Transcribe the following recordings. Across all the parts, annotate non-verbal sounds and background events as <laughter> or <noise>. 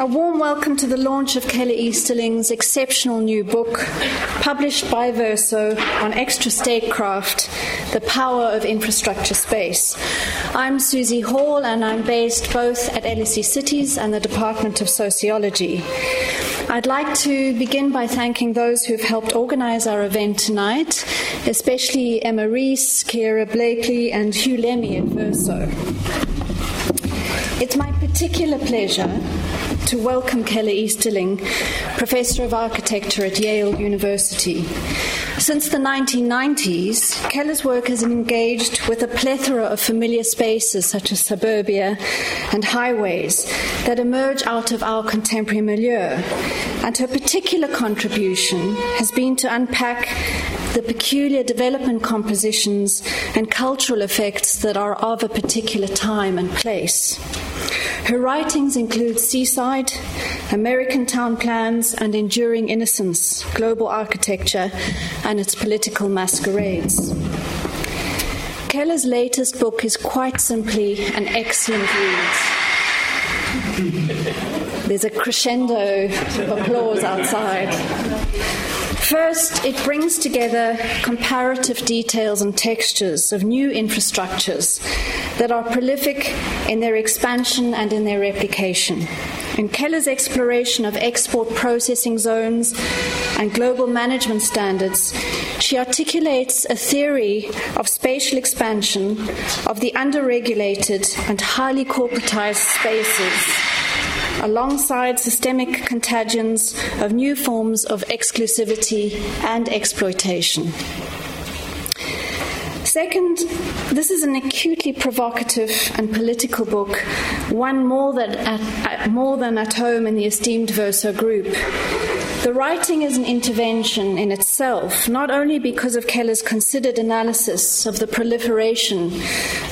A warm welcome to the launch of Keller Easterling's exceptional new book, published by Verso on extra statecraft, The Power of Infrastructure Space. I'm Susie Hall, and I'm based both at LSE Cities and the Department of Sociology. I'd like to begin by thanking those who've helped organize our event tonight, especially Emma Rees, Kira Blakely, and Hugh Lemmy at Verso. It's my particular pleasure to welcome Keller Easterling, Professor of Architecture at Yale University. Since the 1990s, Keller's work has engaged with a plethora of familiar spaces such as suburbia and highways that emerge out of our contemporary milieu. And her particular contribution has been to unpack the peculiar development compositions and cultural effects that are of a particular time and place. Her writings include Seaside, American Town Plans, and Enduring Innocence, Global Architecture and its Political Masquerades. Keller's latest book is quite simply an excellent read. There's a crescendo of applause outside. First, it brings together comparative details and textures of new infrastructures that are prolific in their expansion and in their replication. In Keller's exploration of export processing zones and global management standards, she articulates a theory of spatial expansion of the underregulated and highly corporatized spaces alongside systemic contagions of new forms of exclusivity and exploitation. Second, this is an acutely provocative and political book, one more than at, more than at home in the esteemed Verso group. The writing is an intervention in itself, not only because of Keller's considered analysis of the proliferation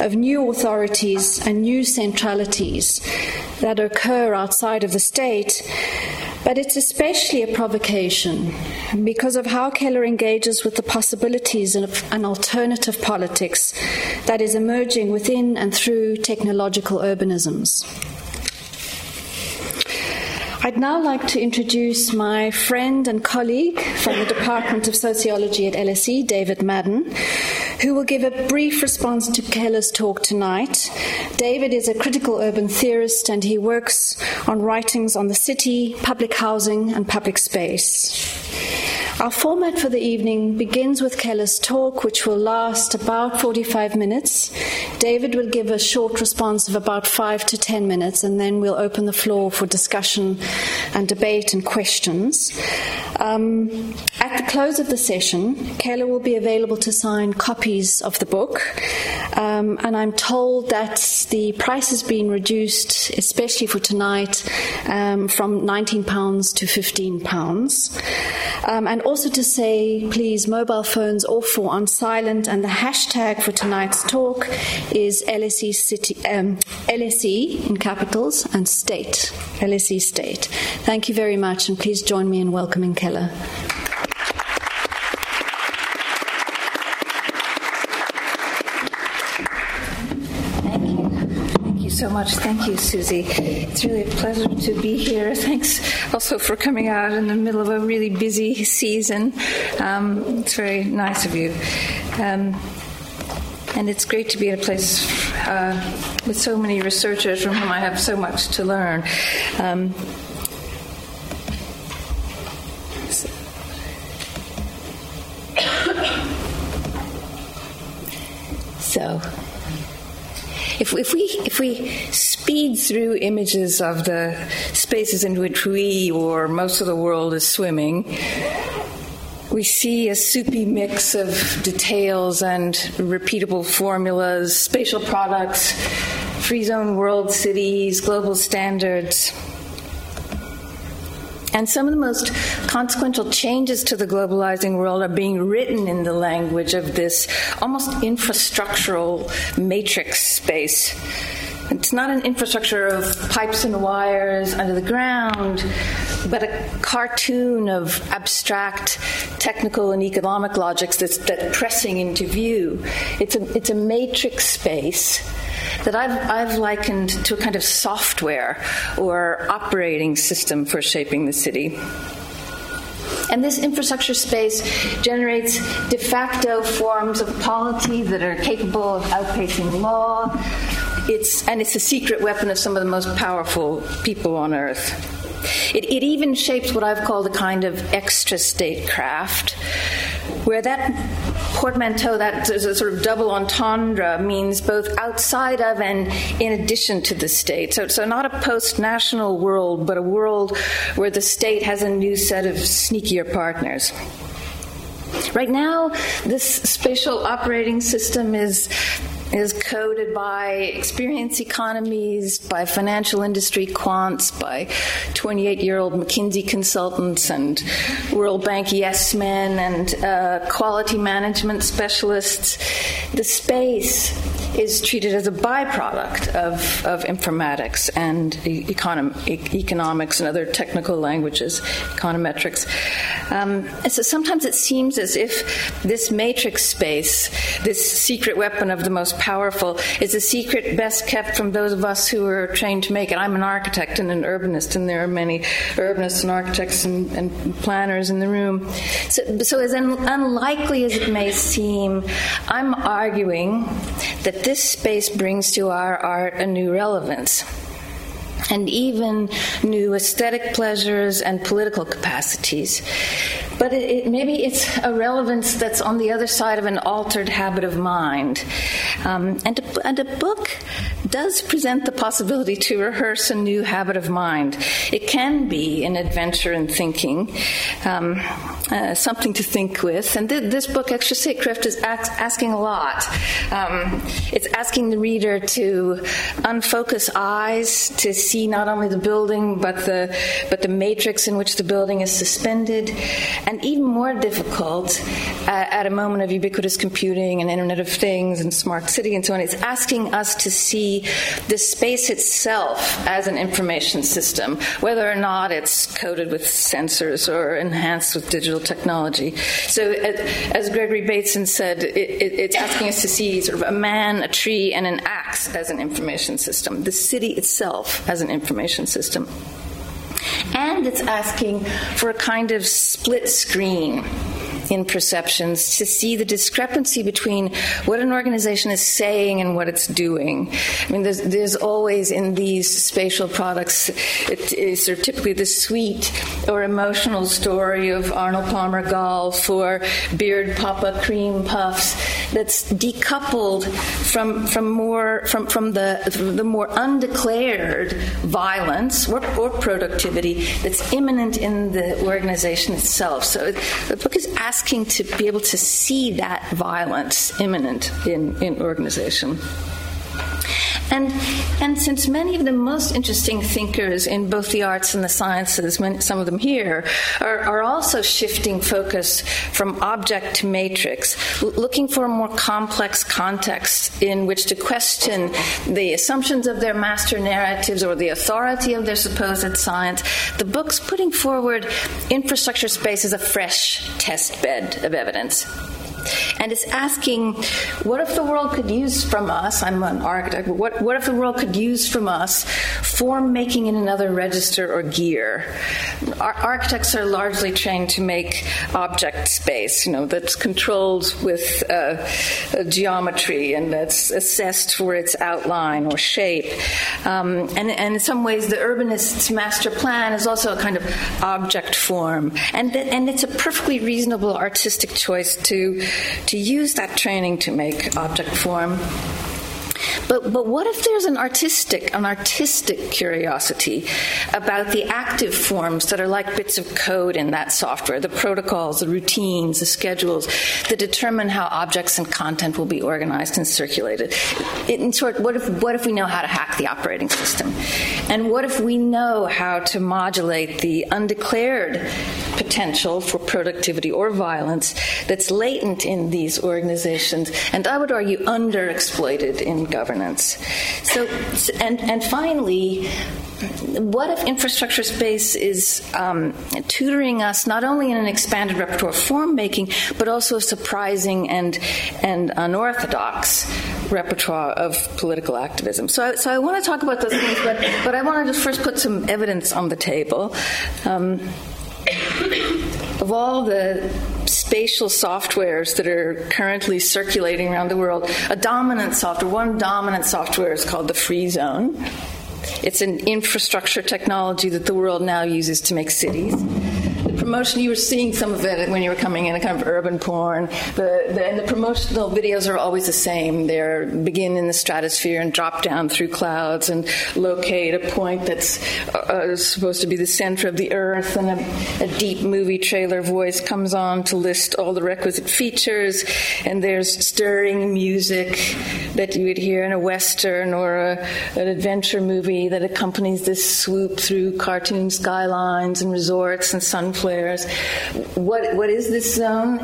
of new authorities and new centralities that occur outside of the state, but it's especially a provocation because of how Keller engages with the possibilities of an alternative politics that is emerging within and through technological urbanisms. I'd now like to introduce my friend and colleague from the Department of Sociology at LSE, David Madden, who will give a brief response to Keller's talk tonight. David is a critical urban theorist and he works on writings on the city, public housing, and public space. Our format for the evening begins with Keller's talk, which will last about 45 minutes. David will give a short response of about five to 10 minutes, and then we'll open the floor for discussion and debate and questions. Um, at close of the session, Keller will be available to sign copies of the book, um, and I'm told that the price has been reduced, especially for tonight, um, from £19 to £15. Um, and also to say, please, mobile phones off or on silent, and the hashtag for tonight's talk is LSE City, um, LSE in capitals and state, LSE state. Thank you very much, and please join me in welcoming Keller. so much. Thank you, Susie. It's really a pleasure to be here. <laughs> Thanks also for coming out in the middle of a really busy season. Um, it's very nice of you. Um, and it's great to be in a place uh, with so many researchers from whom I have so much to learn. Um, <coughs> so if, if we if we speed through images of the spaces in which we or most of the world is swimming, we see a soupy mix of details and repeatable formulas, spatial products, free zone world cities, global standards. And some of the most consequential changes to the globalizing world are being written in the language of this almost infrastructural matrix space. It's not an infrastructure of pipes and wires under the ground, but a cartoon of abstract technical and economic logics that's, that's pressing into view. It's a, it's a matrix space that I've, I've likened to a kind of software or operating system for shaping the city. And this infrastructure space generates de facto forms of polity that are capable of outpacing law. It's, and it's a secret weapon of some of the most powerful people on earth. It, it even shapes what I've called a kind of extra statecraft, where that portmanteau, that sort of double entendre, means both outside of and in addition to the state. So, so not a post national world, but a world where the state has a new set of sneakier partners. Right now, this spatial operating system is is coded by experience economies, by financial industry quants, by 28 year old McKinsey consultants and World Bank yes men and uh, quality management specialists. The space is treated as a byproduct of, of informatics and econom- economics and other technical languages, econometrics. Um, so sometimes it seems as if this matrix space, this secret weapon of the most powerful, is a secret best kept from those of us who are trained to make it. I'm an architect and an urbanist, and there are many urbanists and architects and, and planners in the room. So, so as un- unlikely as it may seem, I'm arguing that this space brings to our art a new relevance and even new aesthetic pleasures and political capacities. But it, it, maybe it's a relevance that's on the other side of an altered habit of mind. Um, and, a, and a book does present the possibility to rehearse a new habit of mind. It can be an adventure in thinking, um, uh, something to think with. And th- this book, Extra Statecraft, is ax- asking a lot. Um, it's asking the reader to unfocus eyes to see not only the building but the but the matrix in which the building is suspended, and even more difficult uh, at a moment of ubiquitous computing and Internet of Things and smart city and so on. It's asking us to see the space itself as an information system, whether or not it's coded with sensors or enhanced with digital technology. So, as Gregory Bateson said, it, it, it's asking us to see sort of a man, a tree, and an axe as an information system, the city itself as an information system. And it's asking for a kind of split screen in perceptions to see the discrepancy between what an organization is saying and what it's doing. I mean, there's, there's always in these spatial products, it is sort of typically the sweet or emotional story of Arnold Palmer Golf or Beard Papa Cream Puffs that's decoupled from from more from from the the more undeclared violence or, or productivity that's immanent in the organization itself. So the book is asking asking to be able to see that violence immanent in, in organization. And, and since many of the most interesting thinkers in both the arts and the sciences, some of them here, are, are also shifting focus from object to matrix, looking for a more complex context in which to question the assumptions of their master narratives or the authority of their supposed science, the book's putting forward infrastructure space as a fresh test bed of evidence. And it's asking, what if the world could use from us? I'm an architect. What, what if the world could use from us form making in another register or gear? Architects are largely trained to make object space, you know, that's controlled with uh, geometry and that's assessed for its outline or shape. Um, and, and in some ways, the urbanist's master plan is also a kind of object form. And, and it's a perfectly reasonable artistic choice to to use that training to make object form. But, but what if there's an artistic, an artistic curiosity about the active forms that are like bits of code in that software, the protocols, the routines, the schedules that determine how objects and content will be organized and circulated? In short, what if, what if we know how to hack the operating system? And what if we know how to modulate the undeclared potential for productivity or violence that's latent in these organizations, and I would argue underexploited in governance. So, and, and finally, what if infrastructure space is um, tutoring us not only in an expanded repertoire of form making, but also a surprising and and unorthodox repertoire of political activism. So, I, so I want to talk about those things, but, but I want to just first put some evidence on the table. Um, of all the spatial softwares that are currently circulating around the world, a dominant software, one dominant software is called the Free Zone. It's an infrastructure technology that the world now uses to make cities promotion, you were seeing some of it when you were coming in, a kind of urban porn. The, the, and the promotional videos are always the same. They begin in the stratosphere and drop down through clouds and locate a point that's uh, supposed to be the center of the earth. And a, a, deep movie trailer voice comes on to list all the requisite features. And there's stirring music that you would hear in a western or a, an adventure movie that accompanies this swoop through cartoon skylines and resorts and sunflowers what what is this zone?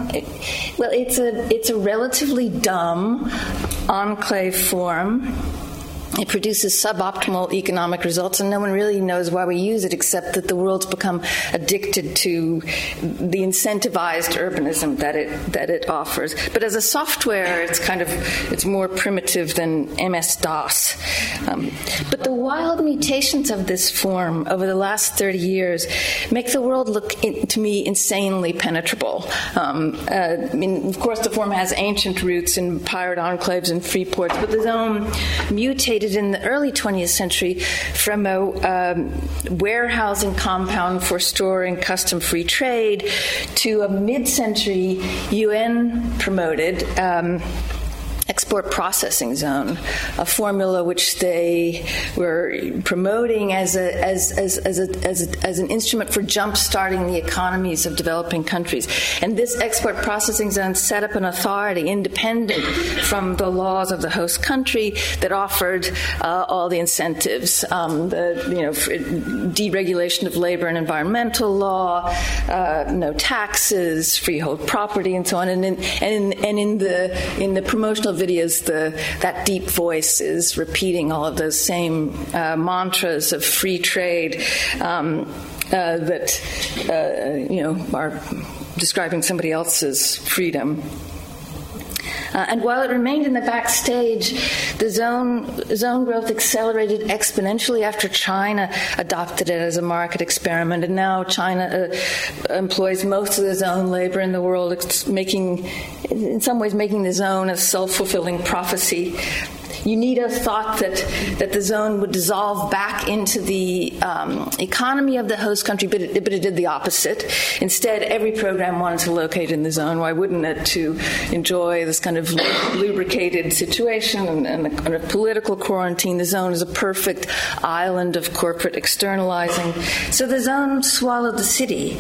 well, it's a it's a relatively dumb enclave form it produces suboptimal economic results, and no one really knows why we use it except that the world's become addicted to the incentivized urbanism that it that it offers. But as a software, it's kind of it's more primitive than MS DOS. Um, but the wild mutations of this form over the last 30 years make the world look in, to me insanely penetrable. Um, uh, I mean, of course, the form has ancient roots in pirate enclaves and free ports, but the zone mutated in the early 20th century from a um, warehousing compound for storing custom free trade to a mid century UN promoted. Um, export processing zone, a formula which they were promoting as, a, as, as, as, a, as, a, as an instrument for jump-starting the economies of developing countries. And this export processing zone set up an authority independent from the laws of the host country that offered uh, all the incentives, um, the you know deregulation of labor and environmental law, uh, no taxes, freehold property, and so on. And in, and in, and in the in the promotional videos, the, that deep voice is repeating all of those same uh, mantras of free trade um, uh, that uh, you know are describing somebody else's freedom. Uh, and while it remained in the backstage, the zone, zone growth accelerated exponentially after China adopted it as a market experiment. And now China uh, employs most of the zone labor in the world, it's making, in some ways, making the zone a self fulfilling prophecy UNIDO thought that, that the zone would dissolve back into the um, economy of the host country, but it, but it did the opposite. Instead, every program wanted to locate in the zone. Why wouldn't it? To enjoy this kind of lubricated situation and, and, a, and a political quarantine. The zone is a perfect island of corporate externalizing. So the zone swallowed the city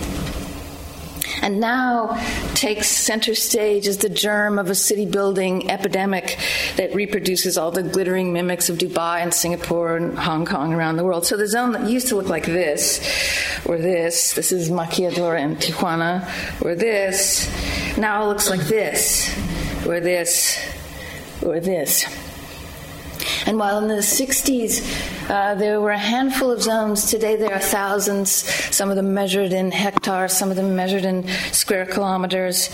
and now takes center stage as the germ of a city building epidemic that reproduces all the glittering mimics of Dubai and Singapore and Hong Kong around the world. So the zone that used to look like this, or this, this is Maquiladora and Tijuana, or this, now looks like this, or this, or this. And while in the 60s uh, there were a handful of zones, today there are thousands, some of them measured in hectares, some of them measured in square kilometers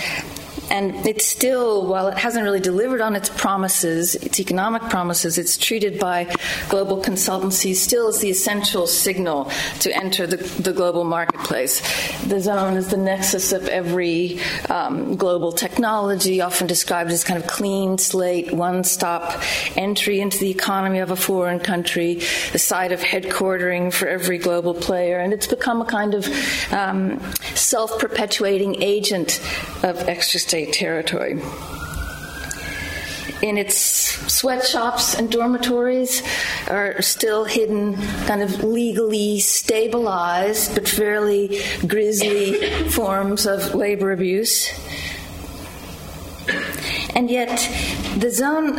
and it's still, while it hasn't really delivered on its promises, its economic promises, it's treated by global consultancies still as the essential signal to enter the, the global marketplace. The zone is the nexus of every um, global technology, often described as kind of clean slate, one stop entry into the economy of a foreign country, the site of headquartering for every global player, and it's become a kind of um, self perpetuating agent of extra state state territory. In its sweatshops and dormitories are still hidden, kind of legally stabilized but fairly grisly <laughs> forms of labor abuse. And yet, the zone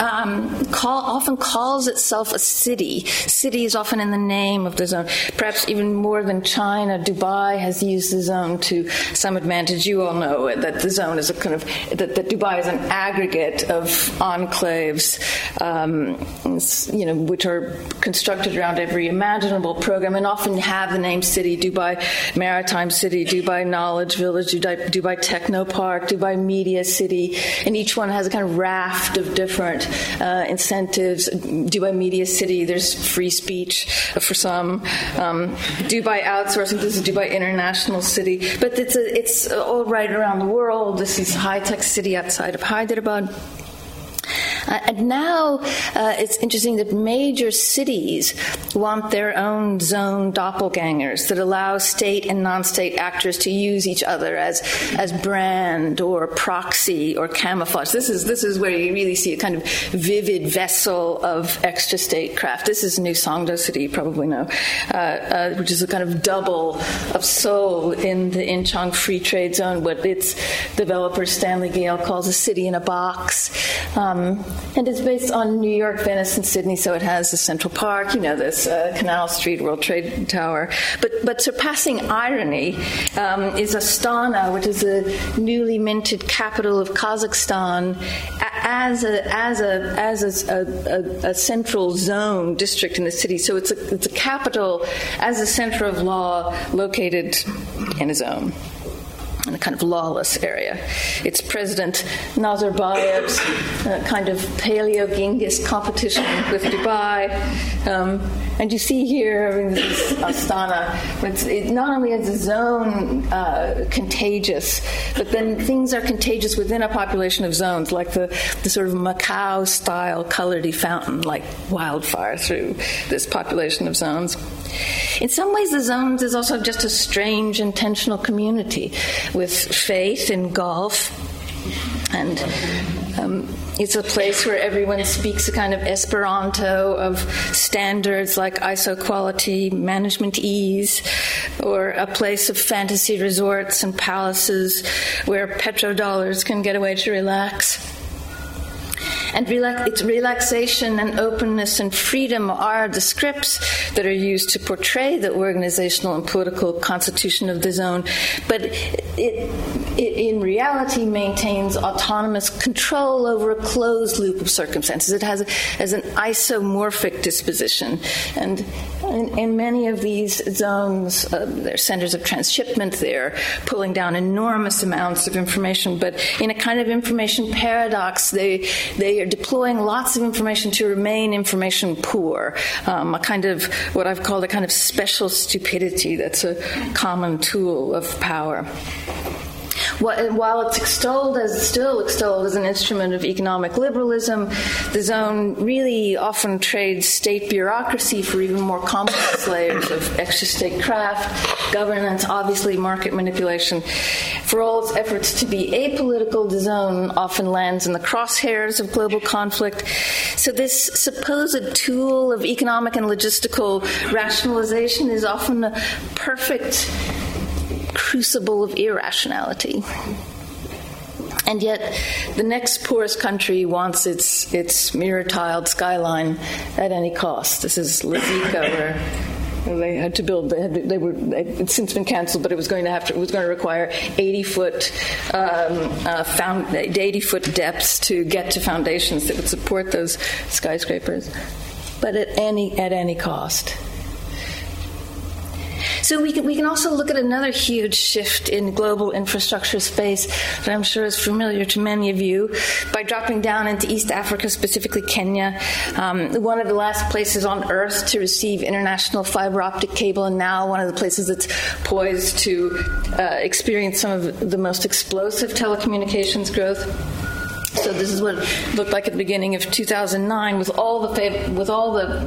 um, call, often calls itself a city. City is often in the name of the zone. Perhaps even more than China, Dubai has used the zone to some advantage. You all know that the zone is a kind of that, that Dubai is an aggregate of enclaves um, you know, which are constructed around every imaginable program and often have the name city, Dubai Maritime City, Dubai Knowledge Village, Dubai, Dubai Techno Park, Dubai Media City, and each one has a kind of raft of different uh, incentives. Dubai Media City, there's free speech for some. Um, Dubai Outsourcing, this is Dubai International City, but it's a, it's all right around the world. This is high tech city outside of Hyderabad. Uh, and now uh, it's interesting that major cities want their own zone doppelgangers that allow state and non-state actors to use each other as as brand or proxy or camouflage. This is this is where you really see a kind of vivid vessel of extra statecraft. This is New Songdo City, you probably know, uh, uh, which is a kind of double of Seoul in the Incheon Free Trade Zone, what its developer Stanley Gale calls a city in a box. Um, and it's based on New York, Venice, and Sydney, so it has the Central Park, you know, this uh, Canal Street World Trade Tower. But, but surpassing irony um, is Astana, which is the newly minted capital of Kazakhstan, as a, as a, as a, a, a central zone district in the city. So it's a, it's a capital as a center of law located in a zone in a kind of lawless area. It's President Nazarbayev's uh, kind of paleo Genghis competition with Dubai. Um, and you see here I mean, this Astana, it's, it not only is the zone uh, contagious, but then things are contagious within a population of zones, like the, the sort of Macau style colored fountain, like wildfire through this population of zones. In some ways, the zones is also just a strange intentional community with faith in golf and um, it's a place where everyone speaks a kind of Esperanto of standards like ISO quality, management ease, or a place of fantasy resorts and palaces where petrodollars can get away to relax. And relax- it's relaxation and openness and freedom are the scripts that are used to portray the organizational and political constitution of the zone. But it, it in reality maintains autonomous control over a closed loop of circumstances. It has, a, has an isomorphic disposition. And in, in many of these zones, uh, they're centers of transshipment, they're pulling down enormous amounts of information, but in a kind of information paradox, they, they are deploying lots of information to remain information poor, um, a kind of what I've called a kind of special stupidity that's a common tool of power. While it's extolled as still extolled as an instrument of economic liberalism, the zone really often trades state bureaucracy for even more complex <laughs> layers of extra state craft, governance, obviously market manipulation. For all its efforts to be apolitical, the zone often lands in the crosshairs of global conflict. So this supposed tool of economic and logistical rationalization is often a perfect crucible of irrationality. And yet, the next poorest country wants its its mirror tiled skyline at any cost. This is Lazika, <coughs> where they had to build. They, had, they were. It's since been canceled, but it was going to have to. It was going to require 80 foot, um, uh, found, 80 foot depths to get to foundations that would support those skyscrapers, but at any at any cost. So we can, we can also look at another huge shift in global infrastructure space that I'm sure is familiar to many of you by dropping down into East Africa, specifically Kenya, um, one of the last places on Earth to receive international fiber optic cable, and now one of the places that's poised to uh, experience some of the most explosive telecommunications growth. So this is what it looked like at the beginning of 2009, with all the with all the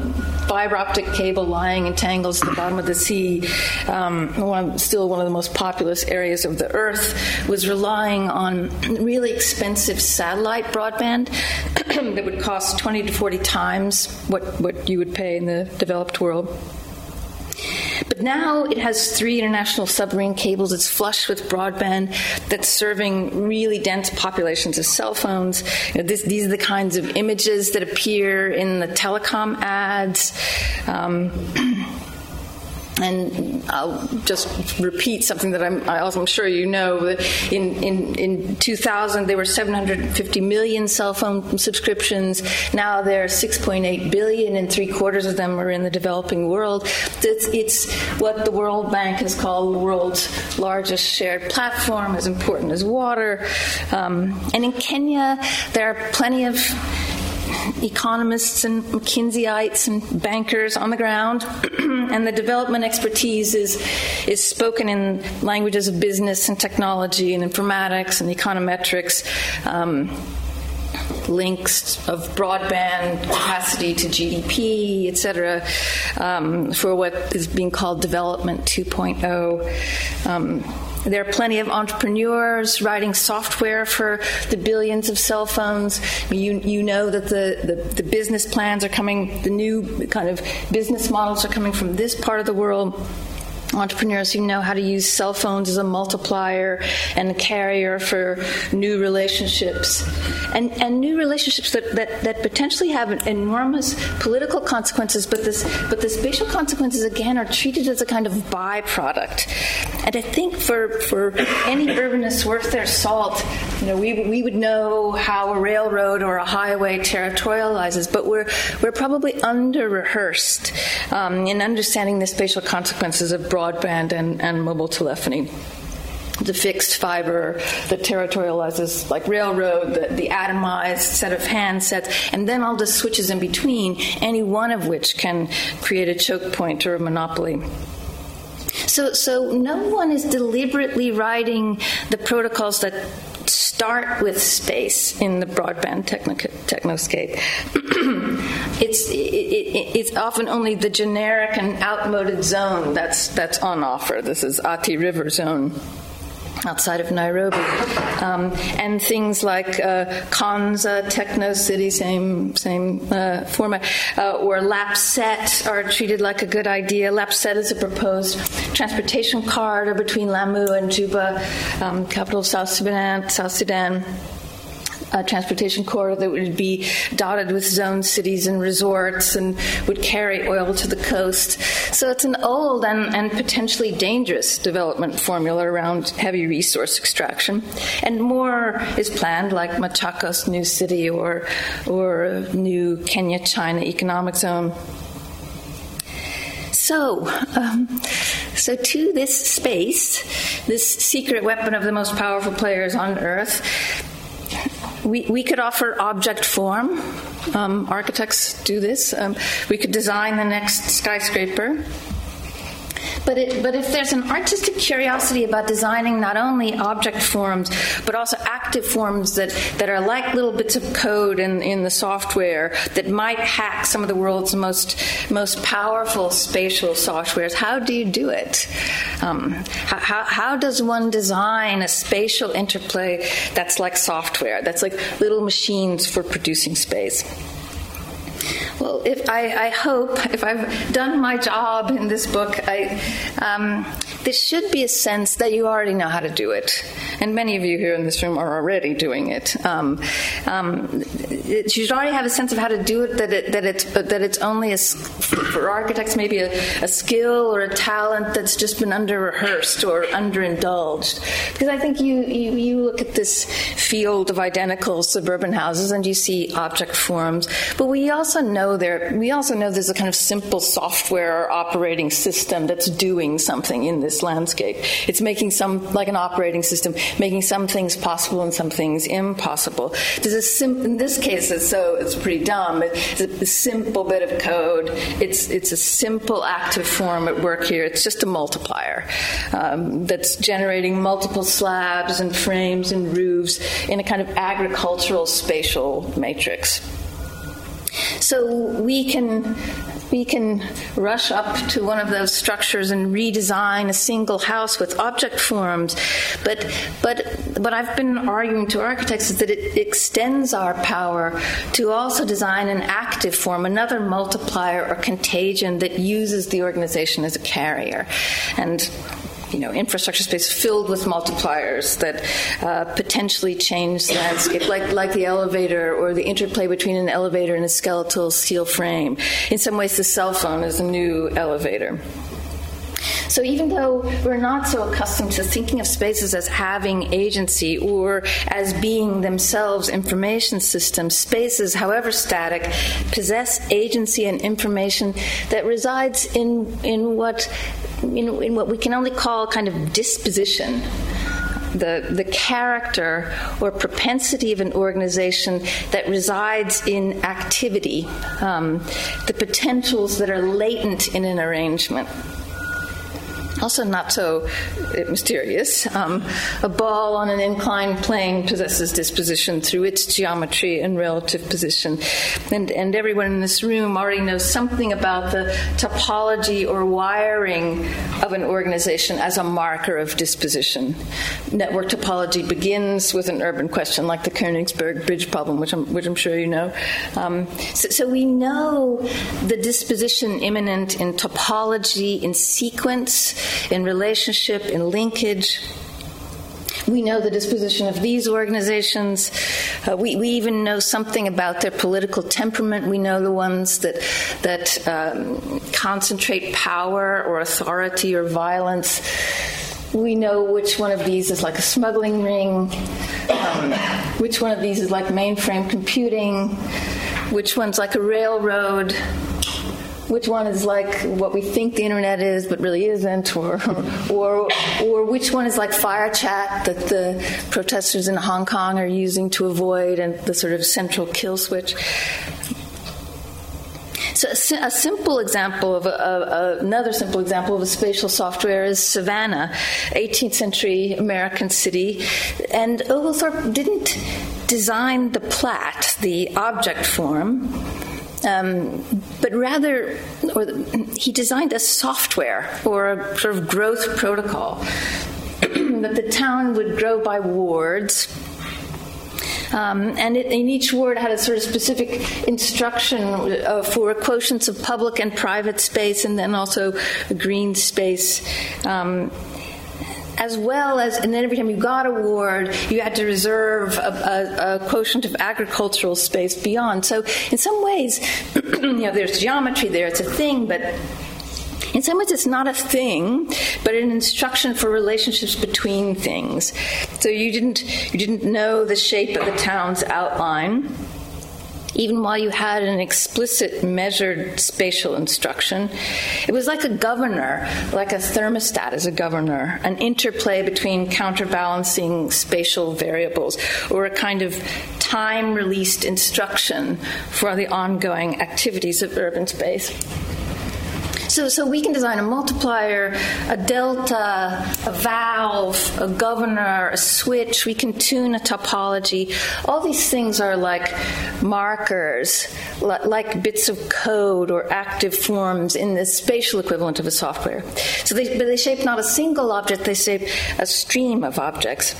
fiber optic cable lying in tangles at the bottom of the sea. Um, one, still one of the most populous areas of the Earth was relying on really expensive satellite broadband <clears throat> that would cost 20 to 40 times what what you would pay in the developed world. But now it has three international submarine cables. It's flush with broadband that's serving really dense populations of cell phones. You know, this, these are the kinds of images that appear in the telecom ads. Um, <clears throat> and I'll just repeat something that I'm, I'm sure you know. In, in, in 2000, there were 750 million cell phone subscriptions. Now there are 6.8 billion, and three quarters of them are in the developing world. It's, it's what the World Bank has called the world's largest shared platform, as important as water. Um, and in Kenya, there are plenty of economists and McKinseyites and bankers on the ground, <clears throat> and the development expertise is is spoken in languages of business and technology and informatics and econometrics. Um, links of broadband capacity to GDP, et cetera, um, for what is being called Development 2.0. Um, there are plenty of entrepreneurs writing software for the billions of cell phones. You, you know that the, the, the business plans are coming, the new kind of business models are coming from this part of the world entrepreneurs who know how to use cell phones as a multiplier and a carrier for new relationships. And, and new relationships that, that, that potentially have enormous political consequences but this but the spatial consequences again are treated as a kind of byproduct. And I think for for any urbanist worth their salt you know we, we would know how a railroad or a highway territorializes but we're we're probably under rehearsed um, in understanding the spatial consequences of broadband and, and mobile telephony the fixed fiber that territorializes like railroad, the, the, atomized set of handsets, and then all the switches in between, any one of which can create a choke point or a monopoly. So, so no one is deliberately writing the protocols that start with space in the broadband technoscape. <clears throat> it's, it, it, it's often only the generic and outmoded zone that's, that's on offer. This is Athi River Zone outside of Nairobi. Um, and things like uh, Konza, Techno City, same same uh, format, uh, or LAPSSET are treated like a good idea. LAPSSET is a proposed transportation corridor between Lamu and Juba, um, capital of South Sudan. South Sudan a transportation corridor that would be dotted with zone cities and resorts and would carry oil to the coast. So it's an old and, and potentially dangerous development formula around heavy resource extraction. And more is planned, like Machakos New City or, or new Kenya China Economic Zone. So, um, so to this space, this secret weapon of the most powerful players on Earth, we, we could offer object form. Um, architects do this. Um, we could design the next skyscraper. But, it, but if there's an artistic curiosity about designing not only object forms, but also active forms that, that are like little bits of code in, in the software that might hack some of the world's most, most powerful spatial softwares, how do you do it? Um, how, how does one design a spatial interplay that's like software, that's like little machines for producing space? Well, if I, I, hope, if I've done my job in this book, I, um, there should be a sense that you already know how to do it, and many of you here in this room are already doing it. Um, um, it you should already have a sense of how to do it. That it that it's that it's only a, for architects maybe a, a skill or a talent that's just been under rehearsed or underindulged. Because I think you, you you look at this field of identical suburban houses and you see object forms, but we also know there we also know there's a kind of simple software operating system that's doing something in this landscape. It's making some like an operating system, making some things possible and some things impossible. There's a sim- in this case it's so it's pretty dumb. It's a, a simple bit of code. It's it's a simple active form at work here. It's just a multiplier um, that's generating multiple slabs and frames and roofs in a kind of agricultural spatial matrix. So we can we can rush up to one of those structures and redesign a single house with object forms. But but what I've been arguing to architects is that it extends our power to also design an active form, another multiplier or contagion that uses the organization as a carrier. And you know, infrastructure space filled with multipliers that uh, potentially change the landscape, <coughs> like, like the elevator or the interplay between an elevator and a skeletal steel frame. In some ways, the cell phone is a new elevator. So even though we're not so accustomed to thinking of spaces as having agency or as being themselves information systems, spaces, however static, possess agency and information that resides in in what in, in what we can only call kind of disposition. The, the character or propensity of an organization that resides in activity, um, the potentials that are latent in an arrangement also not so mysterious. Um, a ball on an inclined plane possesses disposition through its geometry and relative position. And, and everyone in this room already knows something about the topology or wiring of an organization as a marker of disposition. Network topology begins with an urban question like the Königsberg Bridge problem, which I'm, which I'm sure you know. Um, so, so we know the disposition immanent in topology, in sequence, in relationship, in linkage. We know the disposition of these organizations. Uh, we, we, even know something about their political temperament. We know the ones that that um, concentrate power or authority or violence. We know which one of these is like a smuggling ring, um, which one of these is like mainframe computing, which one's like a railroad which one is like what we think the internet is but really isn't, or, or, or which one is like FireChat that the protesters in Hong Kong are using to avoid and the sort of central kill switch. So a, simple example of a, a, another simple example of a spatial software is Savannah, 18th century American city, and Oglethorpe didn't design the plat, the object form um, but rather, or he designed a software or a sort of growth protocol <clears throat> that the town would grow by wards. Um, and it, in each ward had a sort of specific instruction uh, for quotients of public and private space, and then also green space. Um, as well as, and then every time you got a ward, you had to reserve a, a, a quotient of agricultural space beyond. So, in some ways, <clears throat> you know, there's geometry there, it's a thing, but in some ways, it's not a thing, but an instruction for relationships between things. So you didn't you didn't know the shape of the town's outline even while you had an explicit measured spatial instruction. It was like a governor, like a thermostat as a governor, an interplay between counterbalancing spatial variables, or a kind of time released instruction for the ongoing activities of urban space. So, so we can design a multiplier, a delta, a valve, a governor, a switch. We can tune a topology. All these things are like markers, like bits of code or active forms in the spatial equivalent of a software. So they, but they shape not a single object, they shape a stream of objects.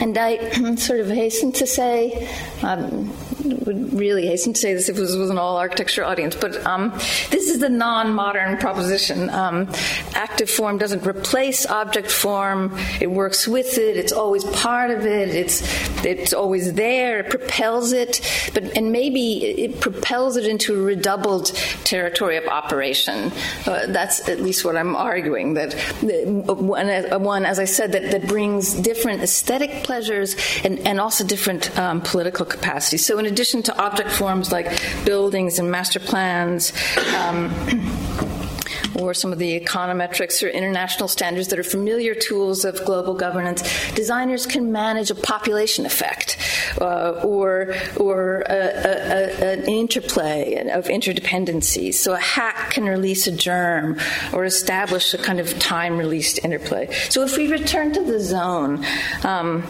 And I <clears throat> sort of hasten to say, um, would really hasten to say this if this was with an all architecture audience, but um, this is the non modern proposition. Um, active form doesn't replace object form, it works with it, it's always part of it, it's, it's always there, it propels it, but, and maybe it propels it into a redoubled territory of operation. Uh, that's at least what I'm arguing, that one, one, as I said, that, that brings different aesthetic pleasures and, and also different um, political capacities. So, in addition to object forms like buildings and master plans, um, <clears throat> or some of the econometrics or international standards that are familiar tools of global governance, designers can manage a population effect uh, or, or a, a, a, an interplay of interdependencies. So a hack can release a germ or establish a kind of time released interplay. So if we return to the zone, um,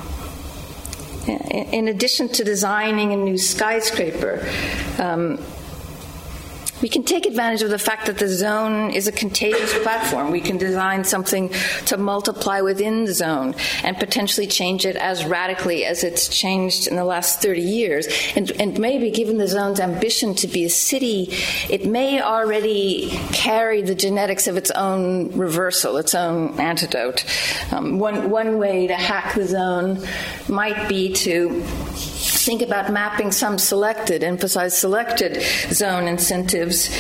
in addition to designing a new skyscraper, um, we can take advantage of the fact that the zone is a contagious platform. We can design something to multiply within the zone and potentially change it as radically as it's changed in the last 30 years. And, and maybe, given the zone's ambition to be a city, it may already carry the genetics of its own reversal, its own antidote. Um, one, one way to hack the zone might be to think about mapping some selected, emphasize selected zone incentives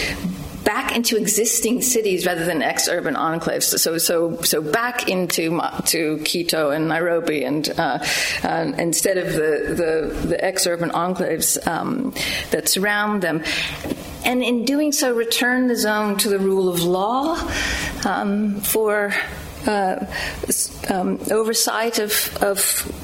back into existing cities rather than ex-urban enclaves. So, so, so back into to Quito and Nairobi, and uh, uh, instead of the the, the ex-urban enclaves um, that surround them and in doing so, return the zone to the rule of law um, for uh, um, oversight of, of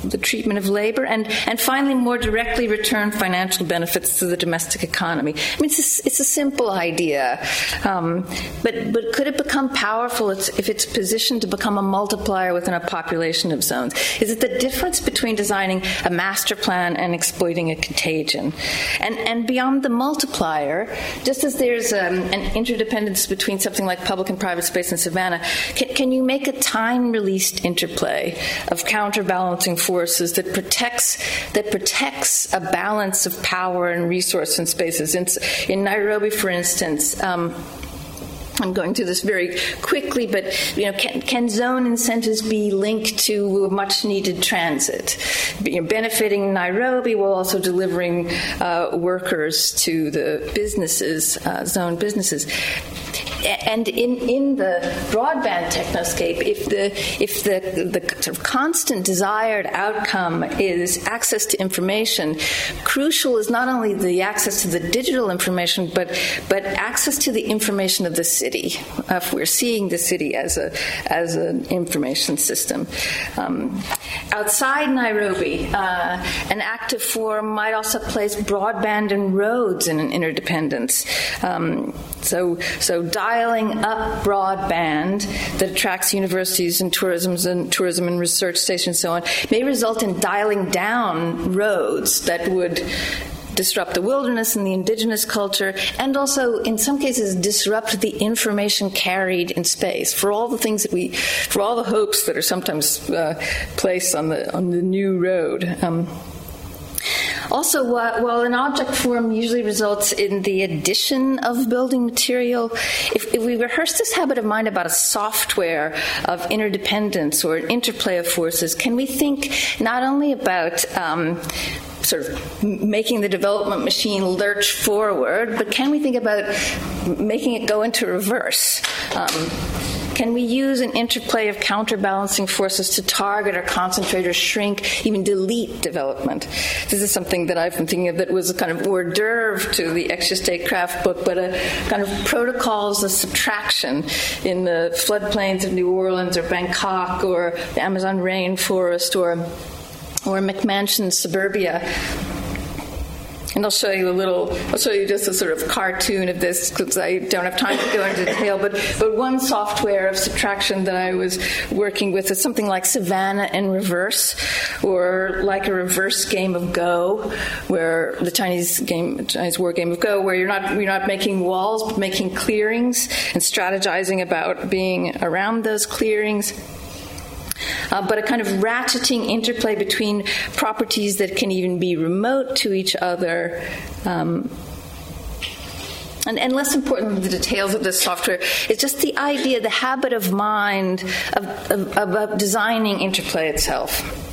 the treatment of labor, and, and finally, more directly return financial benefits to the domestic economy. I mean, it's a, it's a simple idea, um, but, but could it become powerful if it's positioned to become a multiplier within a population of zones? Is it the difference between designing a master plan and exploiting a contagion? And, and beyond the multiplier, just as there's um, an interdependence between something like public and private space in Savannah, can, can you make a time released interplay of counterbalancing forces that protects that protects a balance of power and resource and spaces. In, in Nairobi, for instance. Um, I'm going through this very quickly, but you know, can, can zone incentives be linked to much needed transit, you benefiting Nairobi while also delivering uh, workers to the businesses, uh, zone businesses? and in, in the broadband technoscape, if the if the the sort of constant desired outcome is access to information, crucial is not only the access to the digital information, but but access to the information of the city. Uh, if we're seeing the city as a as an information system, um, outside Nairobi, uh, an active form might also place broadband and roads in an interdependence. Um, so so dialing up broadband that attracts universities and tourism and tourism and research stations and so on may result in dialing down roads that would disrupt the wilderness and the indigenous culture, and also, in some cases, disrupt the information carried in space. For all the things that we, for all the hopes that are sometimes uh, placed on the on the new road. Um, also, while an object form usually results in the addition of building material, if, if, we rehearse this habit of mind about a software of interdependence or an interplay of forces, can we think not only about um, sort of making the development machine lurch forward, but can we think about making it go into reverse? Um, can we use an interplay of counterbalancing forces to target or concentrate or shrink, even delete development? This is something that I've been thinking of that was a kind of hors d'oeuvre to the extra statecraft book, but a kind of protocols of subtraction in the floodplains of New Orleans or Bangkok or the Amazon rainforest or or McMansion suburbia and I'll show you a little, I'll show you just a sort of cartoon of this because I don't have time to go into detail. But, but one software of subtraction that I was working with is something like Savannah in reverse, or like a reverse game of Go, where the Chinese game, Chinese war game of Go, where you're not, you're not making walls, but making clearings and strategizing about being around those clearings uh, but a kind of ratcheting interplay between properties that can even be remote to each other. Um, and, and, less important than the details of this software is just the idea, the habit of mind of, of, of designing interplay itself.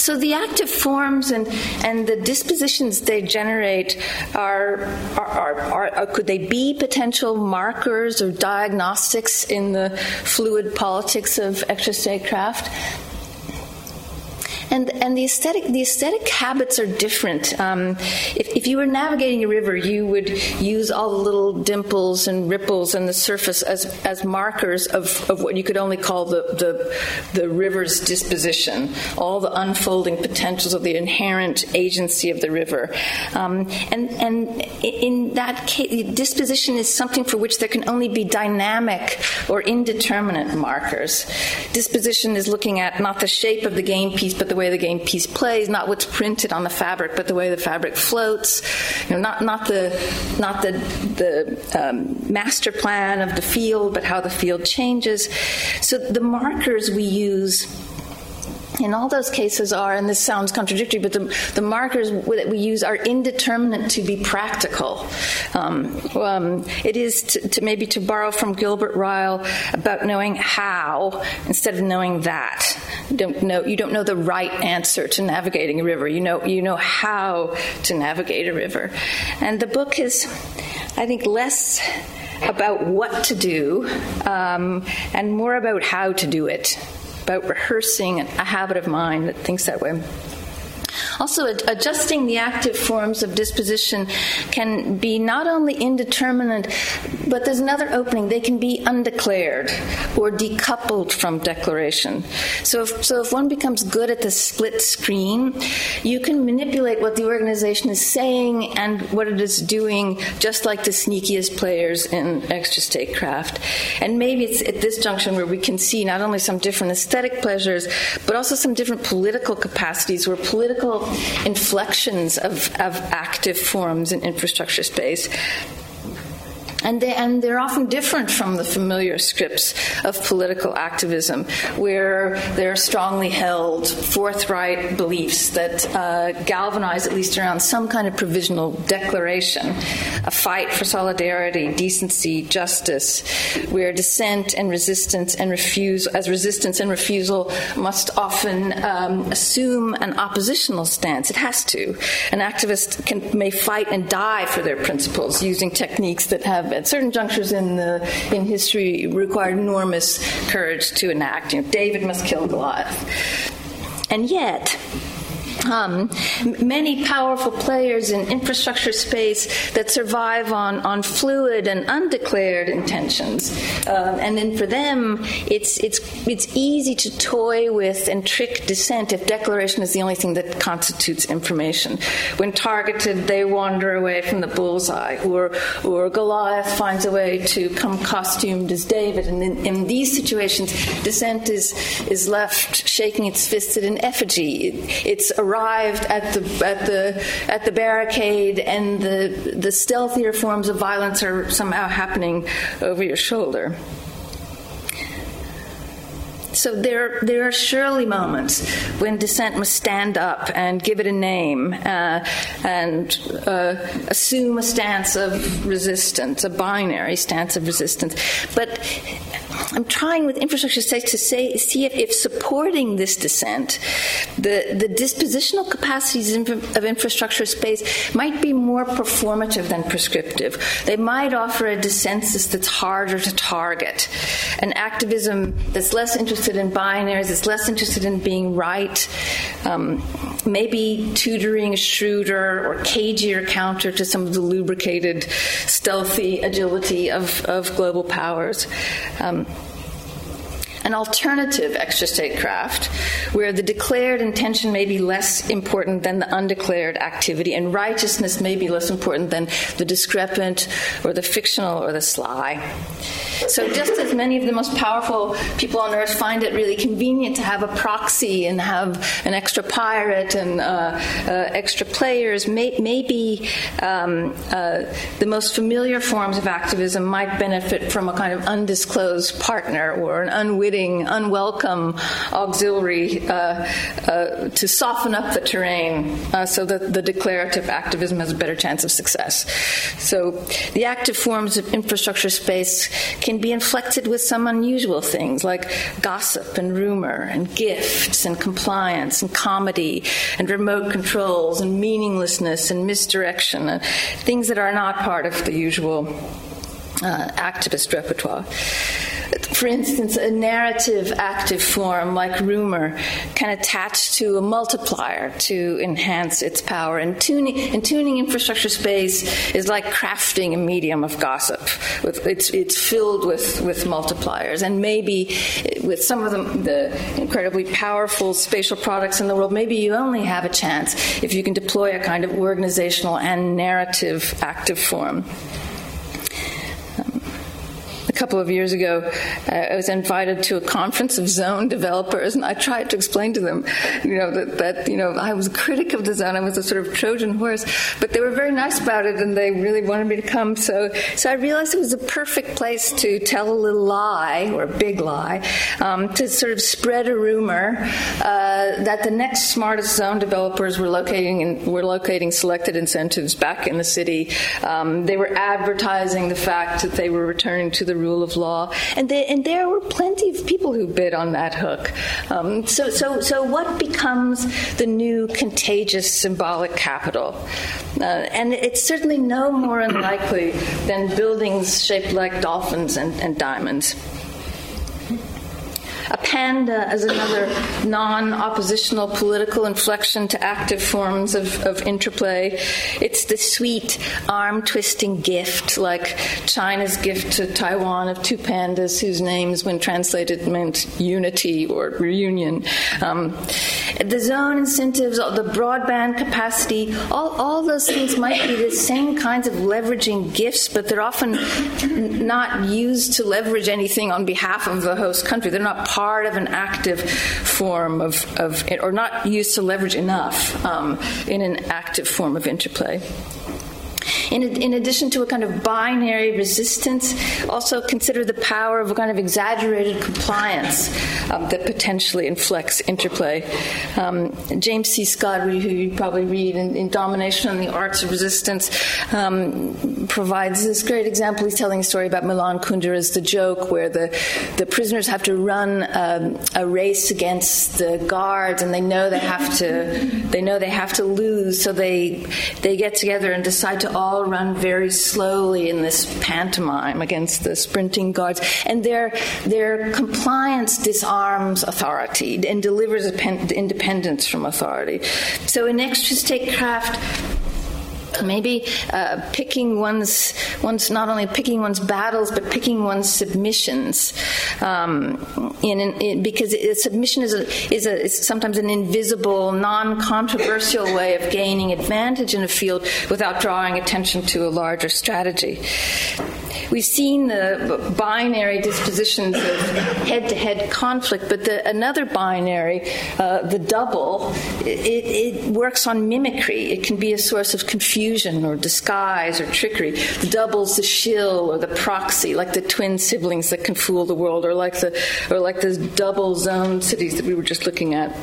So the active forms and, and the dispositions they generate are, are, are, are, uh, could they be potential markers or diagnostics in the fluid politics of extra statecraft? And and the aesthetic the aesthetic habits are different. Um, if, if you were navigating a river, you would use all the little dimples and ripples and the surface as as markers of, of what you could only call the, the the river's disposition, all the unfolding potentials of the inherent agency of the river, um, and and in that case, disposition is something for which there can only be dynamic or indeterminate markers. Disposition is looking at not the shape of the game piece, but the way the game piece plays, not what's printed on the fabric, but the way the fabric floats. You know, not not the not the the um, master plan of the field, but how the field changes. So the markers we use in all those cases are, and this sounds contradictory, but the, the markers that we use are indeterminate to be practical. Um, um, it is to, to, maybe to borrow from Gilbert Ryle about knowing how instead of knowing that. You don't know you don't know the right answer to navigating a river. You know you know how to navigate a river, and the book is, I think, less about what to do um, and more about how to do it about rehearsing a habit of mind that thinks that way. Also, adjusting the active forms of disposition can be not only indeterminate, but there's another opening. They can be undeclared or decoupled from declaration. So if, so if one becomes good at the split screen, you can manipulate what the organization is saying and what it is doing, just like the sneakiest players in extra statecraft. And maybe it's at this junction where we can see not only some different aesthetic pleasures, but also some different political capacities where political inflections of, of active forms in infrastructure space and, they, and they're often different from the familiar scripts of political activism, where there are strongly held, forthright beliefs that uh, galvanize at least around some kind of provisional declaration, a fight for solidarity, decency, justice, where dissent and resistance and refuse, as resistance and refusal must often um, assume an oppositional stance. It has to. An activist can, may fight and die for their principles using techniques that have at certain junctures in the in history required enormous courage to enact. You know, David must kill Goliath, and yet um, many powerful players in infrastructure space that survive on, on fluid and undeclared intentions. Um, and then for them, it's, it's, it's easy to toy with and trick dissent if declaration is the only thing that constitutes information. When targeted, they wander away from the bullseye, or, or Goliath finds a way to come costumed as David. And in, in these situations, dissent is, is left shaking its fist at an effigy. It, it's a arrived at the at the at the barricade, and the the stealthier forms of violence are somehow happening over your shoulder. So there, there are surely moments when dissent must stand up and give it a name uh, and uh, assume a stance of resistance, a binary stance of resistance. But I'm trying with infrastructure space to say, see if, if supporting this dissent, the, the dispositional capacities of infrastructure space might be more performative than prescriptive. They might offer a dissensus that's harder to target, an activism that's less interested in binaries, it's less interested in being right, um, maybe tutoring a shrewder or cagier counter to some of the lubricated, stealthy agility of, of global powers. Um, an alternative extra statecraft where the declared intention may be less important than the undeclared activity and righteousness may be less important than the discrepant or the fictional or the sly. So, just as many of the most powerful people on earth find it really convenient to have a proxy and have an extra pirate and uh, uh, extra players, may, maybe um, uh, the most familiar forms of activism might benefit from a kind of undisclosed partner or an unwitting, unwelcome auxiliary uh, uh, to soften up the terrain uh, so that the declarative activism has a better chance of success. So, the active forms of infrastructure space can be inflected with some unusual things like gossip and rumor and gifts and compliance and comedy and remote controls and meaninglessness and misdirection, and things that are not part of the usual uh, activist repertoire for instance, a narrative active form like rumor can attach to a multiplier to enhance its power. And tuning, and tuning infrastructure space is like crafting a medium of gossip. With, it's, it's filled with, with multipliers. And maybe with some of the, the incredibly powerful spatial products in the world, maybe you only have a chance if you can deploy a kind of organizational and narrative active form couple of years ago, uh, I was invited to a conference of zone developers, and I tried to explain to them, you know, that, that you know I was a critic of the zone. I was a sort of Trojan horse, but they were very nice about it, and they really wanted me to come. So, so I realized it was a perfect place to tell a little lie or a big lie, um, to sort of spread a rumor uh, that the next smartest zone developers were locating in, were locating selected incentives back in the city. Um, they were advertising the fact that they were returning to the rule of law, and they, and there were plenty of people who bid on that hook. Um, so, so, so what becomes the new contagious symbolic capital? Uh, and it's certainly no more unlikely than buildings shaped like dolphins and, and diamonds. A panda as another non oppositional political inflection to active forms of, of interplay. It's the sweet arm twisting gift, like China's gift to Taiwan of two pandas whose names, when translated, meant unity or reunion. Um, the zone incentives, the broadband capacity, all, all those things might be the same kinds of leveraging gifts, but they're often not used to leverage anything on behalf of the host country. They're not part of an active form of, of or not used to leverage enough um, in an active form of interplay. In, in addition to a kind of binary resistance, also consider the power of a kind of exaggerated compliance um, that potentially inflects interplay. Um, James C. Scott, who you probably read in, in Domination and the Arts of Resistance, um, provides this great example. He's telling a story about Milan Kundera's The Joke, where the, the prisoners have to run um, a race against the guards, and they know they have to they know they have to lose, so they they get together and decide to all run very slowly in this pantomime against the sprinting guards, and their their compliance disarms authority and delivers independence from authority. So in extra statecraft, maybe uh, picking one's one's not only picking one's battles but picking one's submissions. Um, in, in, because it, submission is a, is a is sometimes an invisible non-controversial way of gaining advantage in a field without drawing attention to a larger strategy we've seen the binary dispositions of head-to-head conflict but the, another binary uh, the double it, it works on mimicry it can be a source of confusion or disguise or trickery. The double's the shill or the proxy, like the twin siblings that can fool the world, or like the or like the double zone cities that we were just looking at.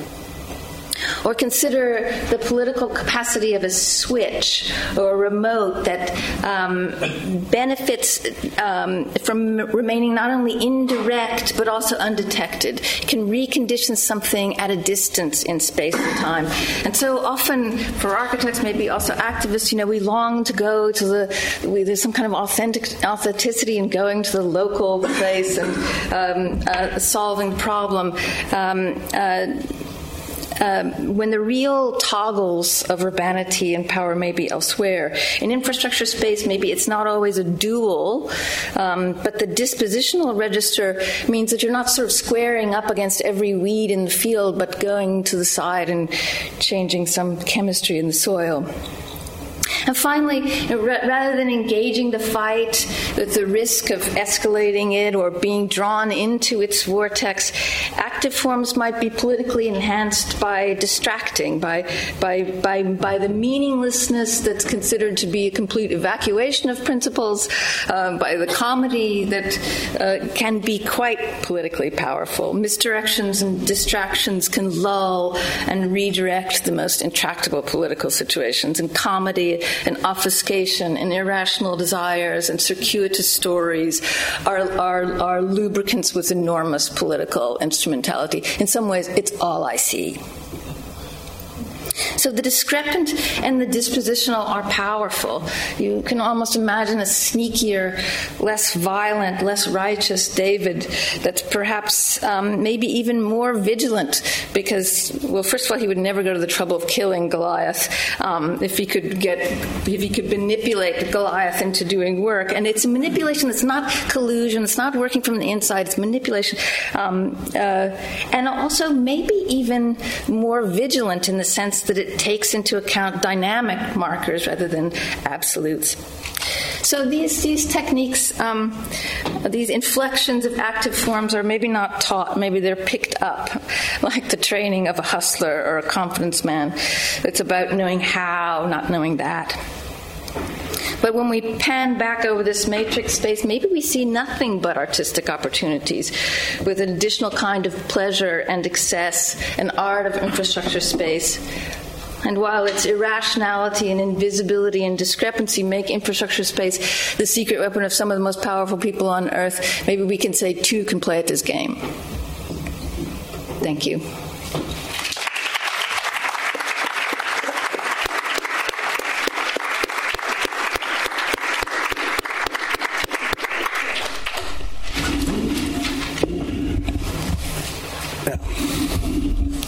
Or consider the political capacity of a switch or a remote that um, benefits um, from remaining not only indirect but also undetected, can recondition something at a distance in space and time. And so often for architects, maybe also activists, you know, we long to go to the, we, there's some kind of authentic, authenticity in going to the local place and um, uh, solving the problem. Um, uh, um, when the real toggles of urbanity and power may be elsewhere. In infrastructure space, maybe it's not always a dual, um, but the dispositional register means that you're not sort of squaring up against every weed in the field, but going to the side and changing some chemistry in the soil. And finally, rather than engaging the fight with the risk of escalating it or being drawn into its vortex, active forms might be politically enhanced by distracting, by, by, by, by the meaninglessness that's considered to be a complete evacuation of principles, uh, by the comedy that uh, can be quite politically powerful. Misdirections and distractions can lull and redirect the most intractable political situations. And comedy and obfuscation and irrational desires and circuitous stories are lubricants with enormous political instrumentality. In some ways, it's all I see. So the discrepant and the dispositional are powerful. You can almost imagine a sneakier, less violent, less righteous David that's perhaps um, maybe even more vigilant because, well, first of all, he would never go to the trouble of killing Goliath um, if he could get, if he could manipulate Goliath into doing work. And it's manipulation that's not collusion, it's not working from the inside, it's manipulation. Um, uh, and also maybe even more vigilant in the sense that it takes into account dynamic markers rather than absolutes. So these these techniques, um, these inflections of active forms, are maybe not taught. Maybe they're picked up, <laughs> like the training of a hustler or a confidence man. It's about knowing how, not knowing that. But when we pan back over this matrix space, maybe we see nothing but artistic opportunities with an additional kind of pleasure and excess, an art of infrastructure space and while its irrationality and invisibility and discrepancy make infrastructure space the secret weapon of some of the most powerful people on earth, maybe we can say two can play at this game. Thank you.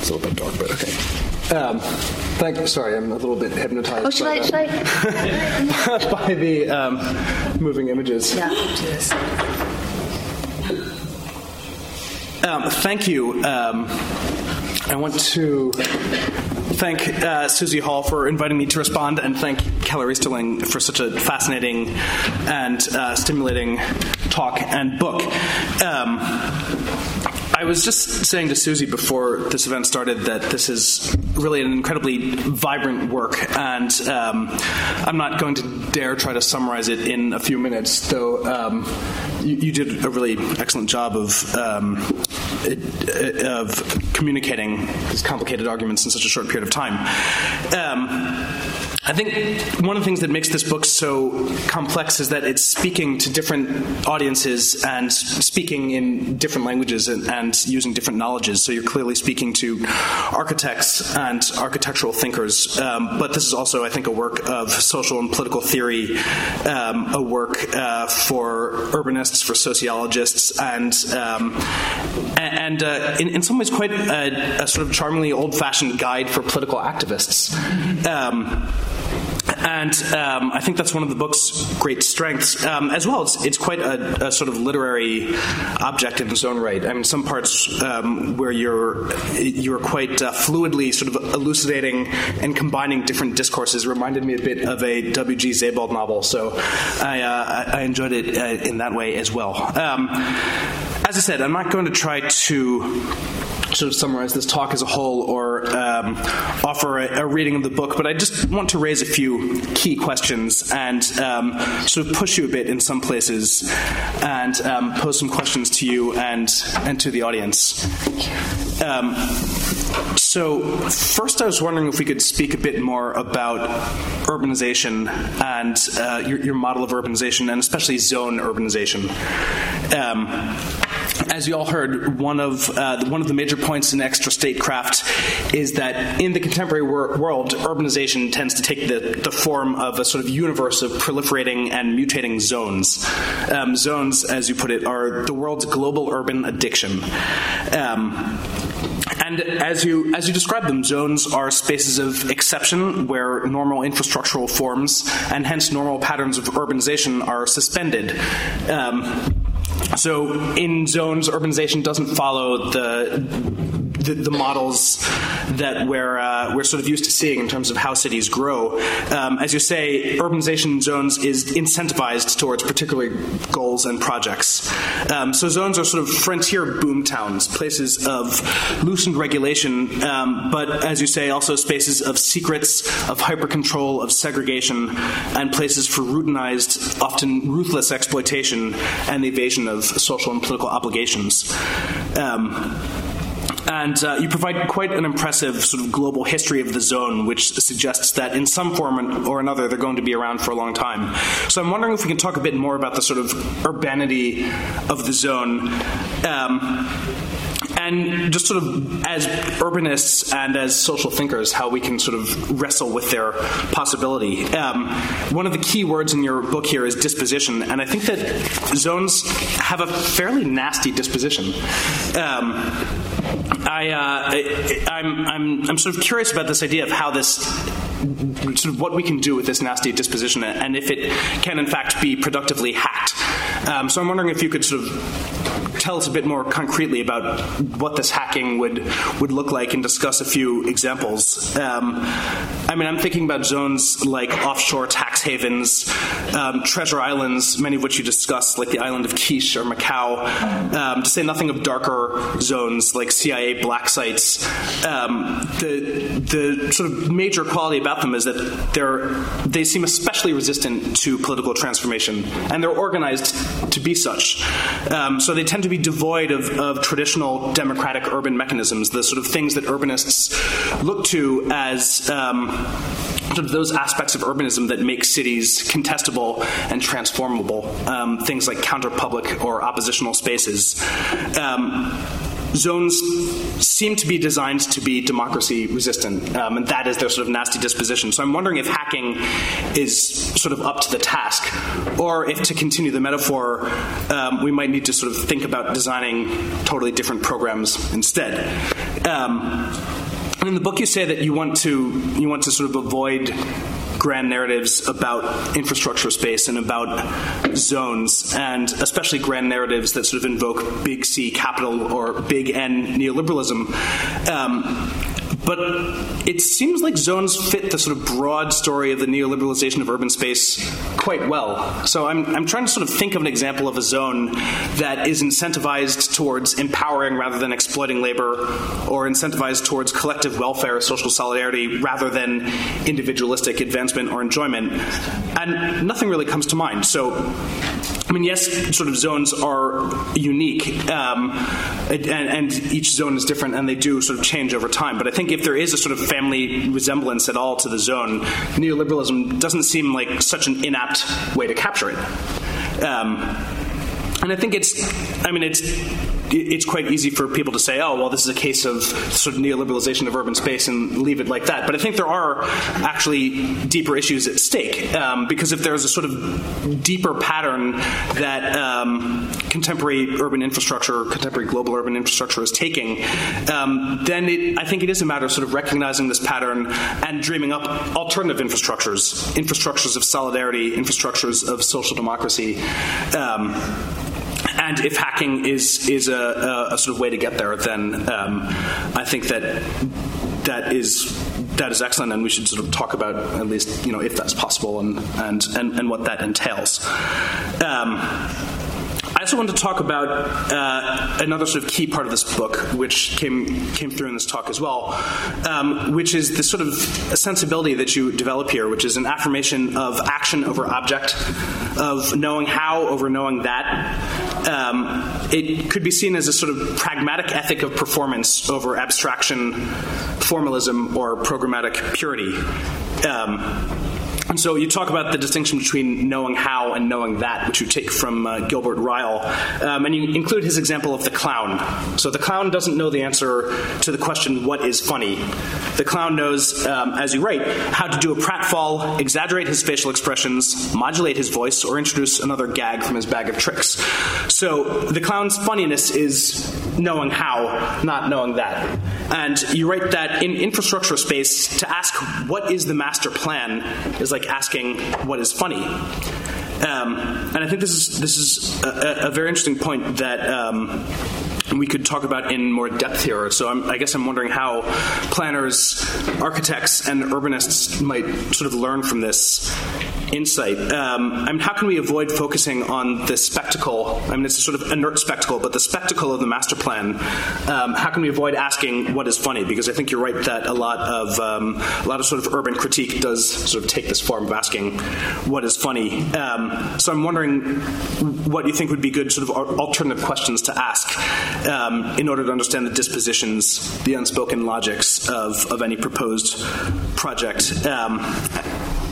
It's a little bit dark, but okay. Um, thank. Sorry, I'm a little bit hypnotized. Oh, should by, I? Should I? <laughs> by the um, moving images. Yeah. Um, thank you. Um, I want to thank uh, Susie Hall for inviting me to respond, and thank Keller Easterling for such a fascinating and uh, stimulating talk and book. Um, I was just saying to Susie before this event started that this is really an incredibly vibrant work, and um, I'm not going to dare try to summarize it in a few minutes, though um, you, you, did a really excellent job of. Um, of communicating these complicated arguments in such a short period of time. I think one of the things that makes this book so complex is that it's speaking to different audiences and speaking in different languages and, and, using different knowledges. So you're clearly speaking to architects and architectural thinkers. Um, but this is also, I think, a work of social and political theory, um, a work uh, for urbanists, for sociologists, and um, and uh, in, in, some ways quite a, a, sort of charmingly old-fashioned guide for political activists. Um, and um, I think that's one of the book's great strengths. Um, as well, it's, it's quite a, a, sort of literary object in its own right. I mean, some parts um, where you're you're quite uh, fluidly sort of elucidating and combining different discourses reminded me a bit of a W.G. Sebald novel. So I, uh, I enjoyed it uh, in that way as well. Um, as I said, I'm not going to try to sort of summarize this talk as a whole or um, offer a, a, reading of the book, but I just want to raise a few key questions and um, sort of push you a bit in some places and um, pose some questions to you and, and to the audience. Um, so, first, I was wondering if we could speak a bit more about urbanization and uh, your, your, model of urbanization, and especially zone urbanization. As you all heard, one of uh, one of the major points in extra statecraft is that in the contemporary wor- world, urbanization tends to take the, the form of a sort of universe of proliferating and mutating zones. Um, zones, as you put it, are the world's global urban addiction. Um, and as you as you describe them, zones are spaces of exception where normal infrastructural forms and hence normal patterns of urbanization are suspended. Um, so in zones, urbanization doesn't follow the the, the models that we're uh, we're sort of used to seeing in terms of how cities grow. Um, as you say, urbanization zones is incentivized towards particular goals and projects. Um, so zones are sort of frontier boom towns, places of loosened regulation, um, but as you say, also spaces of secrets, of hyper control, of segregation, and places for routinized, often ruthless exploitation and the evasion of social and political obligations. Um, and uh, you provide quite an impressive sort of global history of the zone, which suggests that in some form or another they're going to be around for a long time. So I'm wondering if we can talk a bit more about the sort of urbanity of the zone. Um, and just sort of as urbanists and as social thinkers, how we can sort of wrestle with their possibility. Um, one of the key words in your book here is disposition, and I think that zones have a fairly nasty disposition. Um, I, uh, I, am I'm, I'm, I'm sort of curious about this idea of how this sort of what we can do with this nasty disposition and if it can in fact be productively hacked. Um, so I'm wondering if you could sort of tell us a bit more concretely about what this hacking would would look like and discuss a few examples. Um, I mean, I'm thinking about zones like offshore tax havens, um, treasure islands, many of which you discussed, like the island of Kish or Macau, um, to say nothing of darker zones like CIA black sites. Um, the the sort of major quality about them is that they're they seem especially resistant to political transformation, and they're organized to be such. Um, so they tend to be devoid of, of traditional democratic urban mechanisms, the sort of things that urbanists look to as um, sort of those aspects of urbanism that make cities contestable and transformable, um, things like counterpublic or oppositional spaces. Um, zones seem to be designed to be democracy resistant, um, and that is their sort of nasty disposition. So I'm wondering if hacking is sort of up to the task, or if to continue the metaphor, um, we might need to sort of think about designing totally different programs instead. Um, in the book, you say that you want to you want to sort of avoid grand narratives about infrastructure space and about zones, and especially grand narratives that sort of invoke big C capital or big N neoliberalism. Um, but it seems like zones fit the sort of broad story of the neoliberalization of urban space quite well. So I'm, I'm trying to sort of think of an example of a zone that is incentivized towards empowering rather than exploiting labor, or incentivized towards collective welfare, social solidarity, rather than individualistic advancement or enjoyment. And nothing really comes to mind. So I mean, yes, sort of zones are unique, um, and, and, each zone is different, and they do sort of change over time. But I think if there is a sort of family resemblance at all to the zone, neoliberalism doesn't seem like such an inapt way to capture it. Um, and I think it's, I mean, it's it's quite easy for people to say, oh, well, this is a case of sort of neoliberalization of urban space and leave it like that. But I think there are actually deeper issues at stake um, because if there's a sort of deeper pattern that um, contemporary urban infrastructure, contemporary global urban infrastructure is taking, um, then it, I think it is a matter of sort of recognizing this pattern and dreaming up alternative infrastructures, infrastructures of solidarity, infrastructures of social democracy. And if hacking is is a, a, sort of way to get there, then um, I think that that is that is excellent, and we should sort of talk about at least you know if that's possible and and and, and what that entails. Um, I also want to talk about uh, another sort of key part of this book, which came came through in this talk as well, um, which is the sort of sensibility that you develop here, which is an affirmation of action over object, of knowing how over knowing that. Um, it could be seen as a sort of pragmatic ethic of performance over abstraction, formalism, or programmatic purity. Um, so you talk about the distinction between knowing how and knowing that, which you take from uh, Gilbert Ryle, um, and you include his example of the clown. So the clown doesn't know the answer to the question, what is funny? The clown knows, um, as you write, how to do a pratfall, exaggerate his facial expressions, modulate his voice, or introduce another gag from his bag of tricks. So the clown's funniness is knowing how, not knowing that. And you write that in infrastructure space, to ask what is the master plan is like asking what is funny. Um, and I think this is this is a, a very interesting point that um, we could talk about in more depth here. So I'm, i guess I'm wondering how planners, architects, and urbanists might sort of learn from this insight. Um, I mean, how can we avoid focusing on the spectacle? I mean, it's a sort of inert spectacle, but the spectacle of the master plan. Um, how can we avoid asking what is funny? Because I think you're right that a lot of um, a lot of sort of urban critique does sort of take this form of asking what is funny. Um, so I'm wondering what you think would be good sort of alternative questions to ask um, in order to understand the dispositions, the unspoken logics of, of any proposed project.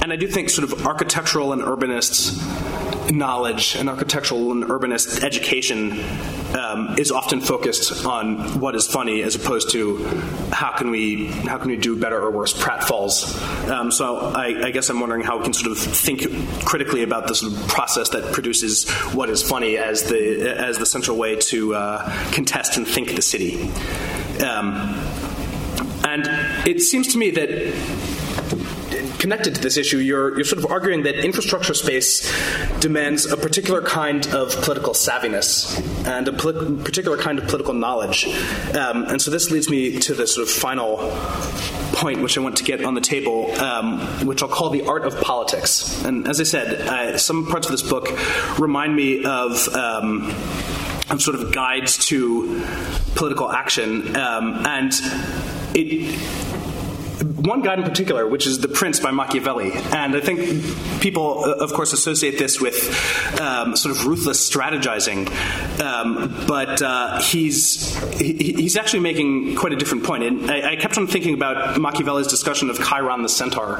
And I do think sort of architectural and urbanist knowledge and architectural and urbanist education um, is often focused on what is funny as opposed to how can we how can we do better or worse pratfalls. Um, so I, I, guess I'm wondering how we can sort of think critically about this process that produces what is funny as the as the central way to uh, contest and think the city. Um, and it seems to me that connected to this issue, you're, you're sort of arguing that infrastructure space demands a particular kind of political savviness and a particular kind of political knowledge. Um, and so this leads me to the sort of final point which I want to get on the table, um, which I'll call the art of politics. And as I said, uh, some parts of this book remind me of. Um, of sort of guides to political action, um, and it one guide in particular, which is The Prince by Machiavelli. And I think people, uh, of course, associate this with um, sort of ruthless strategizing. Um, but uh, he's, he, he's actually making quite a different point. And I, I, kept on thinking about Machiavelli's discussion of Chiron the centaur.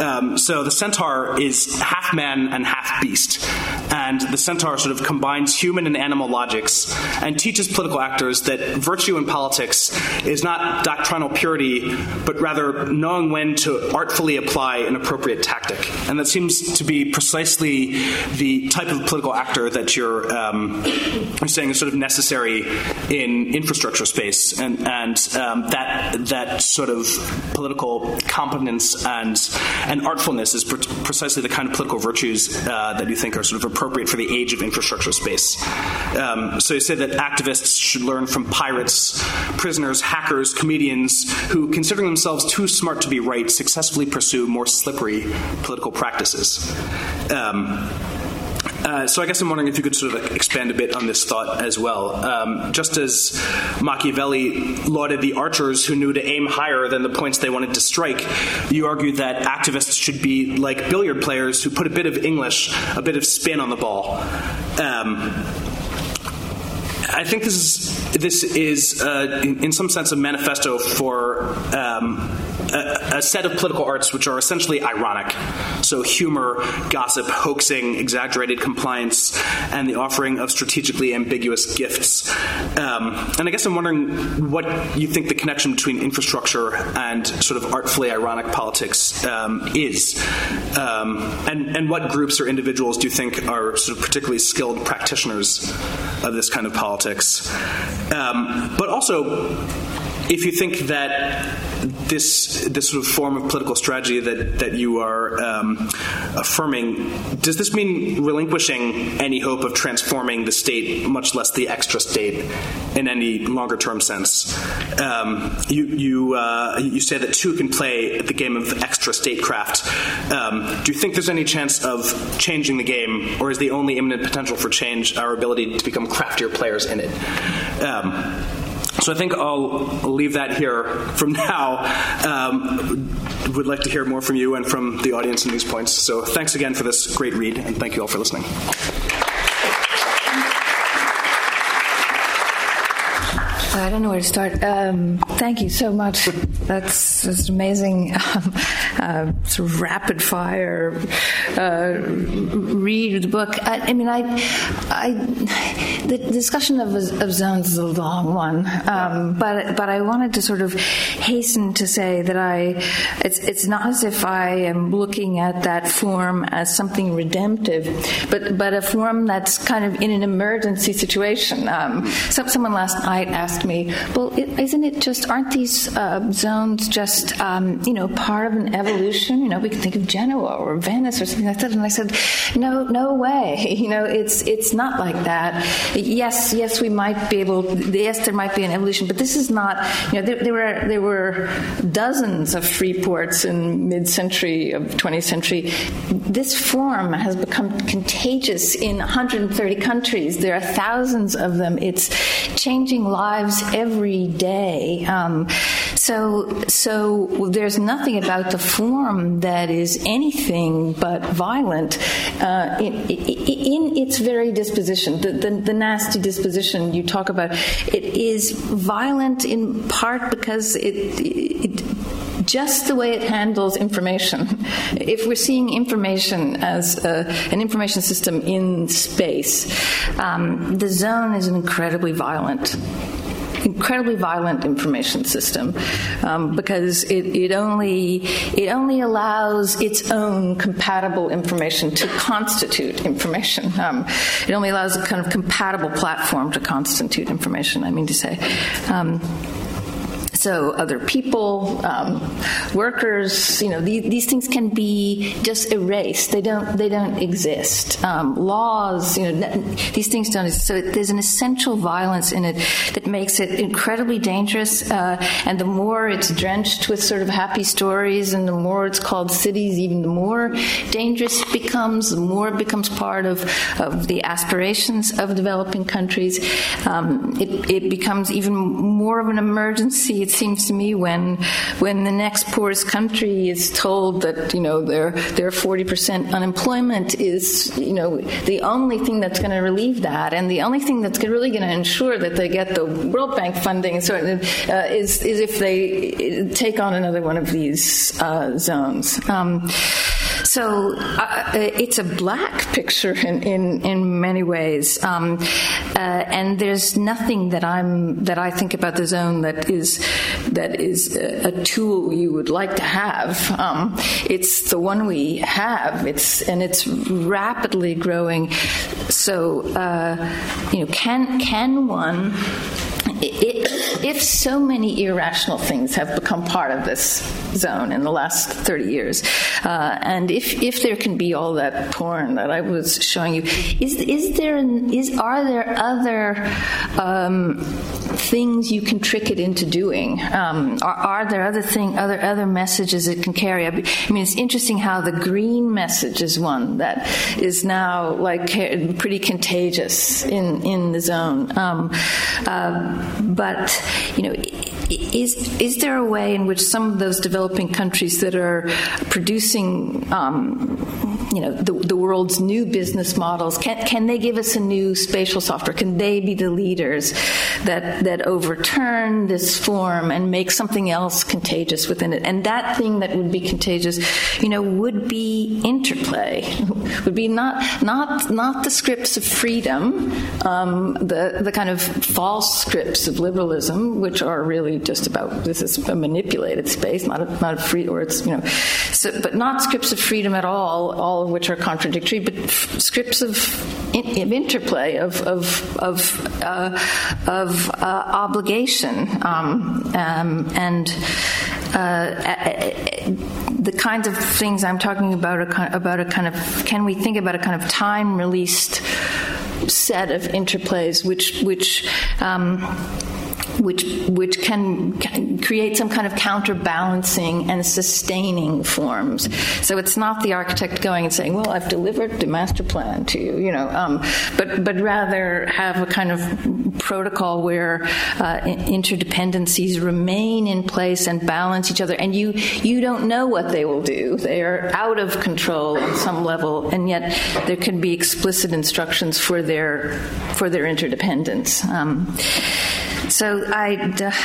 Um, so the centaur is half man and half beast. And the centaur sort of combines human and animal logics and teaches political actors that virtue in politics is not doctrinal purity, but rather knowing when to artfully apply an appropriate tactic. And that seems to be precisely the type of political actor that you're, um, you're saying is sort of necessary in infrastructure space. And, and um, that, that sort of political competence and, and artfulness is pre- precisely the kind of political virtues uh, that you think are sort of appropriate for the age of infrastructure space. Um, so you say that activists should learn from pirates, prisoners, hackers, comedians who, considering themselves too smart to be right successfully pursue more slippery political practices. Um, uh, so I guess I'm wondering if you could sort of expand a bit on this thought as well. Um, just as Machiavelli lauded the archers who knew to aim higher than the points they wanted to strike, you argued that activists should be like billiard players who put a bit of English, a bit of spin on the ball. Um, I think this is this is uh, in, in, some sense a manifesto for um, a, a, set of political arts which are essentially ironic. So humor, gossip, hoaxing, exaggerated compliance, and the offering of strategically ambiguous gifts. Um, and I guess I'm wondering what you think the connection between infrastructure and sort of artfully ironic politics um, is, um, and and what groups or individuals do you think are sort of particularly skilled practitioners of this kind of politics? Um, but also, if you think that this this sort of form of political strategy that that you are um, affirming, does this mean relinquishing any hope of transforming the state, much less the extra state, in any longer term sense? Um, you you uh, you say that two can play the game of extra statecraft. Um, do you think there's any chance of changing the game, or is the only immanent potential for change our ability to become craftier players in it? Um, so I think I'll leave that here from now. Um, would like to hear more from you and from the audience in these points. So thanks again for this great read, and thank you all for listening. I don't know where to start. Um, thank you so much. <laughs> That's just amazing. Uh, sort of rapid fire uh, read the book. I, I, mean, I, I, the discussion of, of zones is a long one, um, but but I wanted to sort of hasten to say that I, it's it's not as if I am looking at that form as something redemptive, but but a form that's kind of in an emergency situation. Um, so, someone last night asked me, "Well, is not it just aren't these uh, zones just um, you know part of an evolution? You know, we can think of Genoa or Venice or something like that." And I said, "No, no way. <laughs> You know, it's it's not like that. Yes, yes, we might be able. Yes, there might be an evolution, but this is not. You know, there, there were there were dozens of free ports in mid-century of 20th century. This form has become contagious in 130 countries. There are thousands of them. It's changing lives every day. Um, so, so there's nothing about the form that is anything but violent uh, in, in, its very disposition. The, the, the, nasty disposition you talk about, it is violent in part because it, it just the way it handles information. If we're seeing information as a, an information system in space, um, the zone is incredibly violent incredibly violent information system um, because it, it, only it only allows its own compatible information to constitute information. Um, it only allows a kind of compatible platform to constitute information. I mean to say. Um, so other people, um, workers, you know, these, these, things can be just erased. They don't they don't exist. Um, laws, you know, these things don't exist. So there's an essential violence in it that makes it incredibly dangerous. Uh, and the more it's drenched with sort of happy stories, and the more it's called cities, even the more dangerous it becomes. The more it becomes part of of the aspirations of developing countries. Um, it, it becomes even more of an emergency. It seems to me when when the next poorest country is told that you know their their 40% unemployment is you know the only thing that's going to relieve that, and the only thing that's really going to ensure that they get the World Bank funding so, uh, is is if they take on another one of these uh, zones. Um, so uh, it's a black picture in, in, in many ways, um, uh, and there's nothing that I'm that I think about the zone that is that is a, a tool you would like to have. Um, it's the one we have. It's and it's rapidly growing. So uh, you know, can can one if so many irrational things have become part of this zone in the last 30 years, uh, and if, if there can be all that porn that I was showing you, is, is there, is, are there other um, things you can trick it into doing? Um, are, are, there other thing, other, other messages it can carry? I mean, it's interesting how the green message is one that is now like pretty contagious in, in the zone. Um, uh, but you know, is is there a way in which some of those developing countries that are producing, um, you know, the, the world's new business models can can they give us a new spatial software? Can they be the leaders that that overturn this form and make something else contagious within it? And that thing that would be contagious, you know, would be interplay, <laughs> would be not not not the scripts of freedom, um, the the kind of false scripts of liberalism, which are really just about this is a manipulated space, not a, not a free, or it's you know, so, but not scripts of freedom at all, all of which are contradictory, but f- scripts of, in, of interplay of of of, uh, of uh, obligation um, um, and. Uh, the kinds of things I'm talking about are about a kind of can we think about a kind of time released set of interplays which which um, which which can, can, create some kind of counterbalancing and sustaining forms. So it's not the architect going and saying, "Well, I've delivered the master plan to you," you know, um, but but rather have a kind of protocol where uh, interdependencies remain in place and balance each other, and you you don't know what they will do. They are out of control on some level, and yet there can be explicit instructions for their for their interdependence. Um, so I,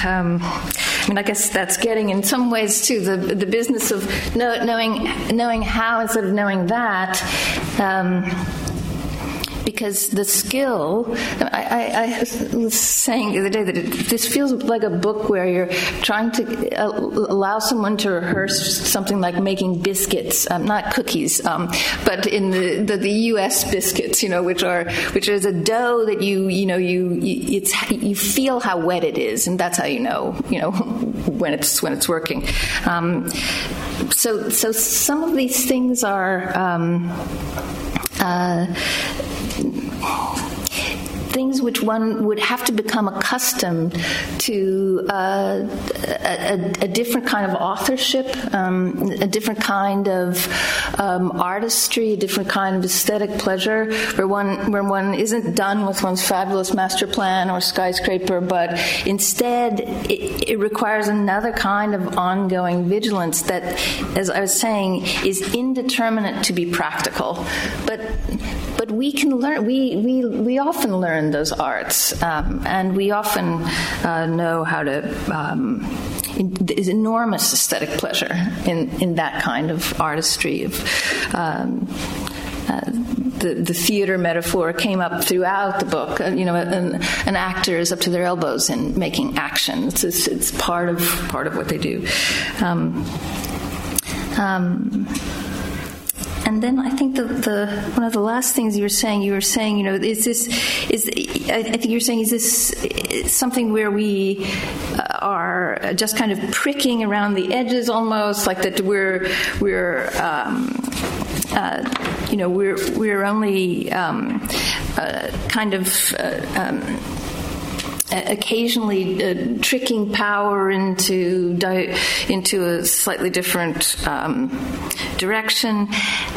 um, I mean, I guess that's getting in some ways to the the business of know, knowing knowing how instead of knowing that. Um, because the skill, I, I, I, was saying the other day that it, this feels like a book where you're trying to uh, allow someone to rehearse something like making biscuits, um, not cookies, um, but in the, the, the, U.S. biscuits, you know, which are which is a dough that you you know you, you it's you feel how wet it is, and that's how you know you know <laughs> when it's when it's working. Um, so so some of these things are. Um, uh, things which one would have to become accustomed to uh, a, a, different kind of authorship, um, a different kind of um, artistry, a different kind of aesthetic pleasure, where one where one isn't done with one's fabulous master plan or skyscraper, but instead it, it requires another kind of ongoing vigilance that, as I was saying, is indeterminate to be practical, but we can learn. We we we often learn those arts, um, and we often uh, know how to. Um, there's enormous aesthetic pleasure in in that kind of artistry of. Um, uh, the, the theater metaphor came up throughout the book. Uh, you know, an, an, actor is up to their elbows in making action. It's, it's, it's part of part of what they do. Um, um, and then I think the, the one of the last things you were saying, you were saying, you know, is this is I think you're saying is this something where we uh, are just kind of pricking around the edges, almost like that we're we're. Um, uh, you know, we're we're only um, uh, kind of uh, um, occasionally uh, tricking power into di- into a slightly different um, direction.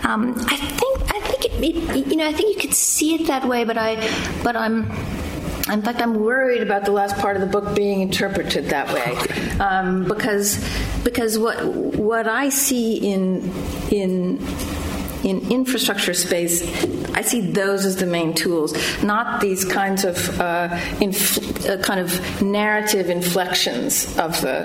Um, I think I think it, it, you know I think you could see it that way, but I but I'm. In fact, I'm worried about the last part of the book being interpreted that way, um, because because what what I see in in in infrastructure space, I see those as the main tools, not these kinds of uh, inf- uh, kind of narrative inflections of the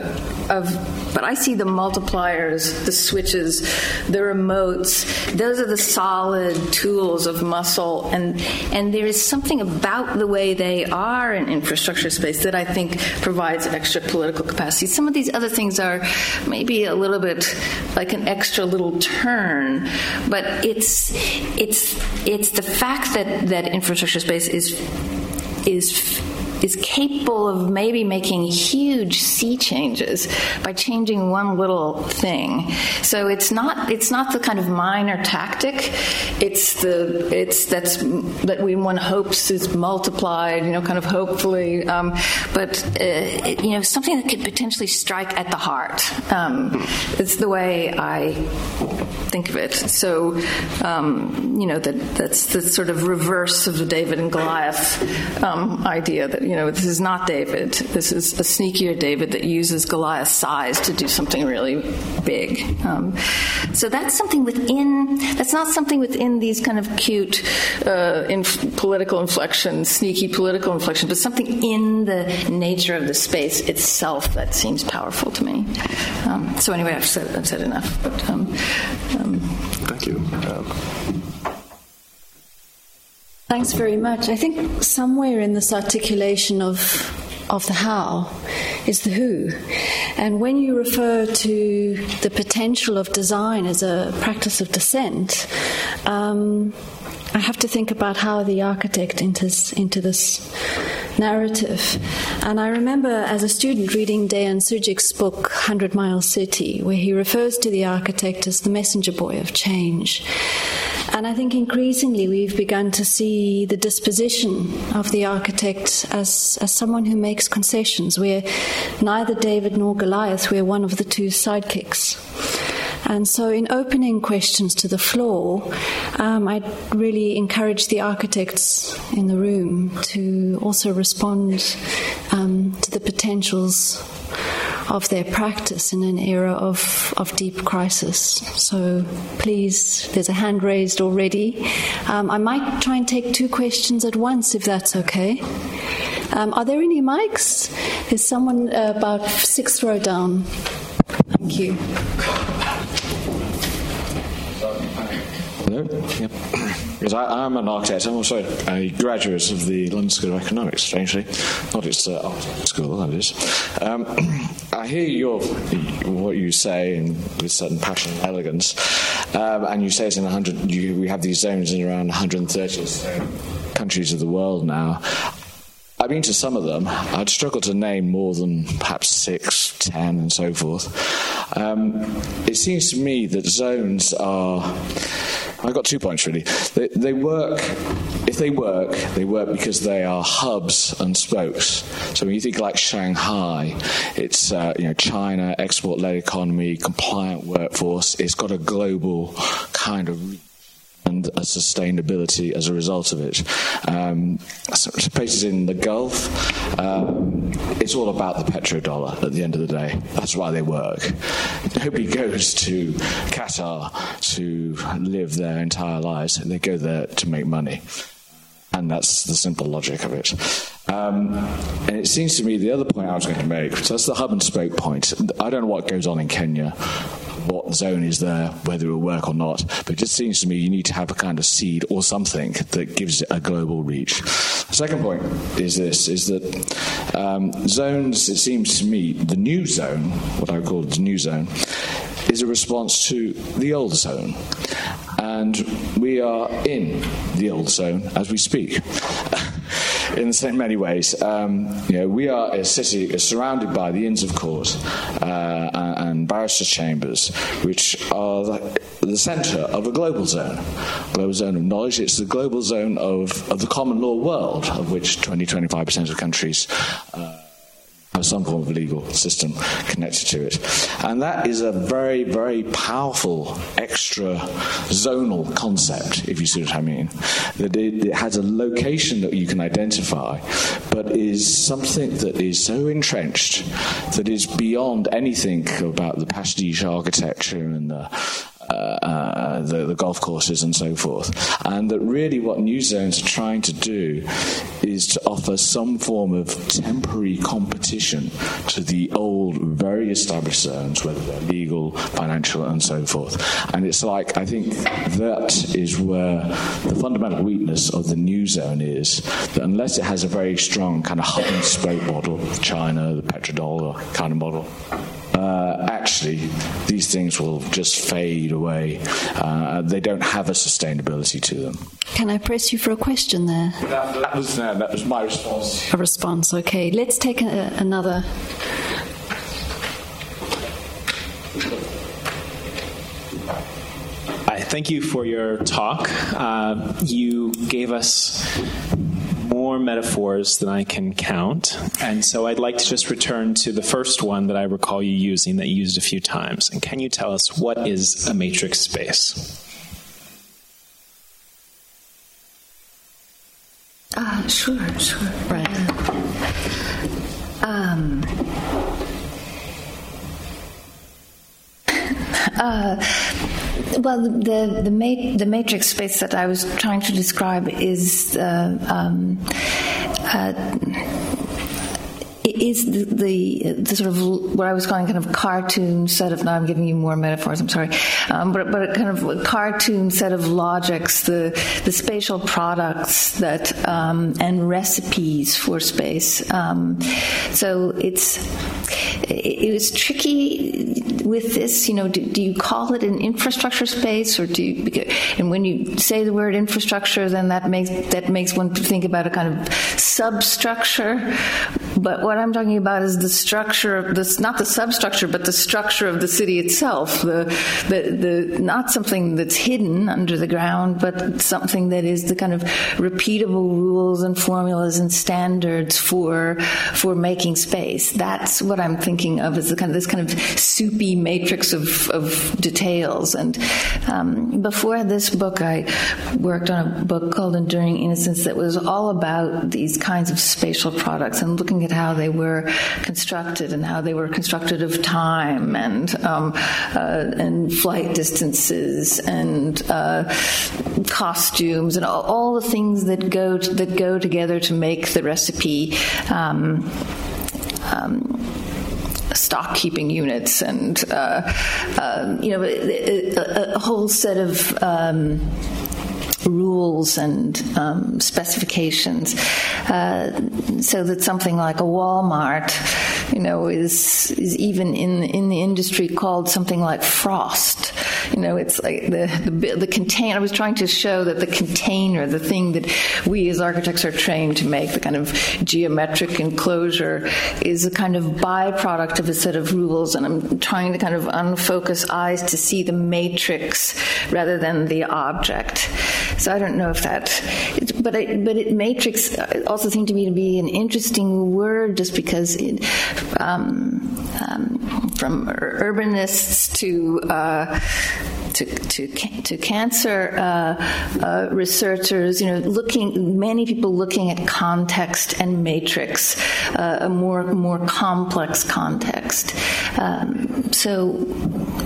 of. But I see the multipliers, the switches, the remotes. Those are the solid tools of muscle, and and there is something about the way they are in infrastructure space that I think provides extra political capacity. Some of these other things are maybe a little bit like an extra little turn, but it's it's it's the fact that that infrastructure space is is is capable of maybe making huge sea changes by changing one little thing. So it's not it's not the kind of minor tactic. It's the it's that's that we one hopes is multiplied. You know, kind of hopefully, um, but uh, you know something that could potentially strike at the heart. Um, it's the way I think of it. So um, you know that that's the sort of reverse of the David and Goliath um, idea that you know, this is not David. This is a sneakier David that uses Goliath's size to do something really big. Um, so that's something within, that's not something within these kind of cute uh, inf- political inflections, sneaky political inflections, but something in the nature of the space itself that seems powerful to me. Um, so anyway, I've said, I've said enough. But, um, um Thank you. Thanks very much. I think somewhere in this articulation of of the how is the who. And when you refer to the potential of design as a practice of dissent, um, I have to think about how the architect enters into this narrative. And I remember as a student reading Deyan Sudjic's book, Hundred Mile City, where he refers to the architect as the messenger boy of change. And I think increasingly we've begun to see the disposition of the architect as, as someone who makes concessions. We're neither David nor Goliath, we're one of the two sidekicks. And so, in opening questions to the floor, um, I'd really encourage the architects in the room to also respond um, to the potentials of their practice in an era of, of deep crisis. So please, there's a hand raised already. Um, I might try and take two questions at once if that's okay. Um, are there any mics? There's someone uh, about sixth row down. Thank you. Hello? Yep. Because I, am an architect. I'm also a graduate of the London School of Economics, strangely. Not its uh, art school, that is. Um, <clears throat> I hear your, what you say in, with certain passion and elegance, um, and you say it's in 100, you, we have these zones in around 130 countries of the world now. I've been to some of them. I'd struggle to name more than perhaps six, ten, and so forth. Um, it seems to me that zones are. I've got two points really. They, they, work, if they work, they work because they are hubs and spokes. So when you think like Shanghai, it's uh, you know China, export-led economy, compliant workforce. It's got a global kind of and a sustainability as a result of it. Um, places in the Gulf, um, it's all about the petrodollar at the end of the day. That's why they work. Nobody goes to Qatar to live their entire lives, they go there to make money. And that's the simple logic of it. Um, and it seems to me the other point I was going to make, so that's the hub and spoke point. I don't know what goes on in Kenya what zone is there, whether it will work or not. But it just seems to me you need to have a kind of seed or something that gives it a global reach. The second point is this: is that um, zones. It seems to me the new zone, what I would call the new zone, is a response to the old zone. and we are in the old zone as we speak. <laughs> in so many ways. Um, you know, we are a city surrounded by the Inns of Court uh, and barristers' chambers, which are the, the centre of a global zone, global zone of knowledge. It's the global zone of, of the common law world, of which 20, 25% of countries. Uh, have some form of legal system connected to it. And that is a very, very powerful extra zonal concept, if you see what I mean. That it, it has a location that you can identify, but is something that is so entrenched that is beyond anything about the pastiche architecture and the uh, uh, the, the, golf courses and so forth. And that really what new zones are trying to do is to offer some form of temporary competition to the old, very established zones, whether they're legal, financial, and so forth. And it's like, I think that is where the fundamental weakness of the new zone is that unless it has a very strong kind of hub and spoke model, China, the petrodollar kind of model, uh, actually these things will just fade away. Uh, they don't have a sustainability to them. Can I press you for a question there? That, that was, uh, that was my response. A response, okay. Let's take a, another. I thank you for your talk. Uh, you gave us more metaphors than I can count. And so I'd like to just return to the first one that I recall you using that you used a few times. And can you tell us what is a matrix space? Uh, sure, sure. Right. Um, <laughs> uh, well, the the, ma- the matrix space that I was trying to describe is uh, um, uh, is the, the, the, sort of what I was calling kind of cartoon set of. Now I'm giving you more metaphors. I'm sorry, um, but but kind of cartoon set of logics, the the spatial products that um, and recipes for space. Um, so it's it, it, was tricky with this. You know, do, do, you call it an infrastructure space, or do you? And when you say the word infrastructure, then that makes that makes one think about a kind of substructure. But what I'm talking about is the structure of this, not the substructure, but the structure of the city itself. The, the, the, not something that's hidden under the ground, but something that is the kind of repeatable rules and formulas and standards for, for making space. That's what I'm thinking of as the kind of, this kind of soupy matrix of, of details. And um, before this book, I worked on a book called Enduring Innocence that was all about these kinds of spatial products and looking at how they were constructed and how they were constructed of time and um, uh, and flight distances and uh, costumes and all, all, the things that go to, that go together to make the recipe. Um, um, stock keeping units and uh, um, you know a, a, a, whole set of um, rules and um, specifications, uh, so that something like a Walmart, you know, is is even in in the industry called something like frost. You know, it's like the the, the container. I was trying to show that the container, the thing that we as architects are trained to make, the kind of geometric enclosure, is a kind of byproduct of a set of rules. And I'm trying to kind of unfocus eyes to see the matrix rather than the object. So I don't know if that, but it, but it matrix also seemed to me to be an interesting word just because it, um, um, from urbanists to uh, to, to, to cancer uh, uh, researchers, you know, looking, many people looking at context and matrix, uh, a more, more complex context. Um, so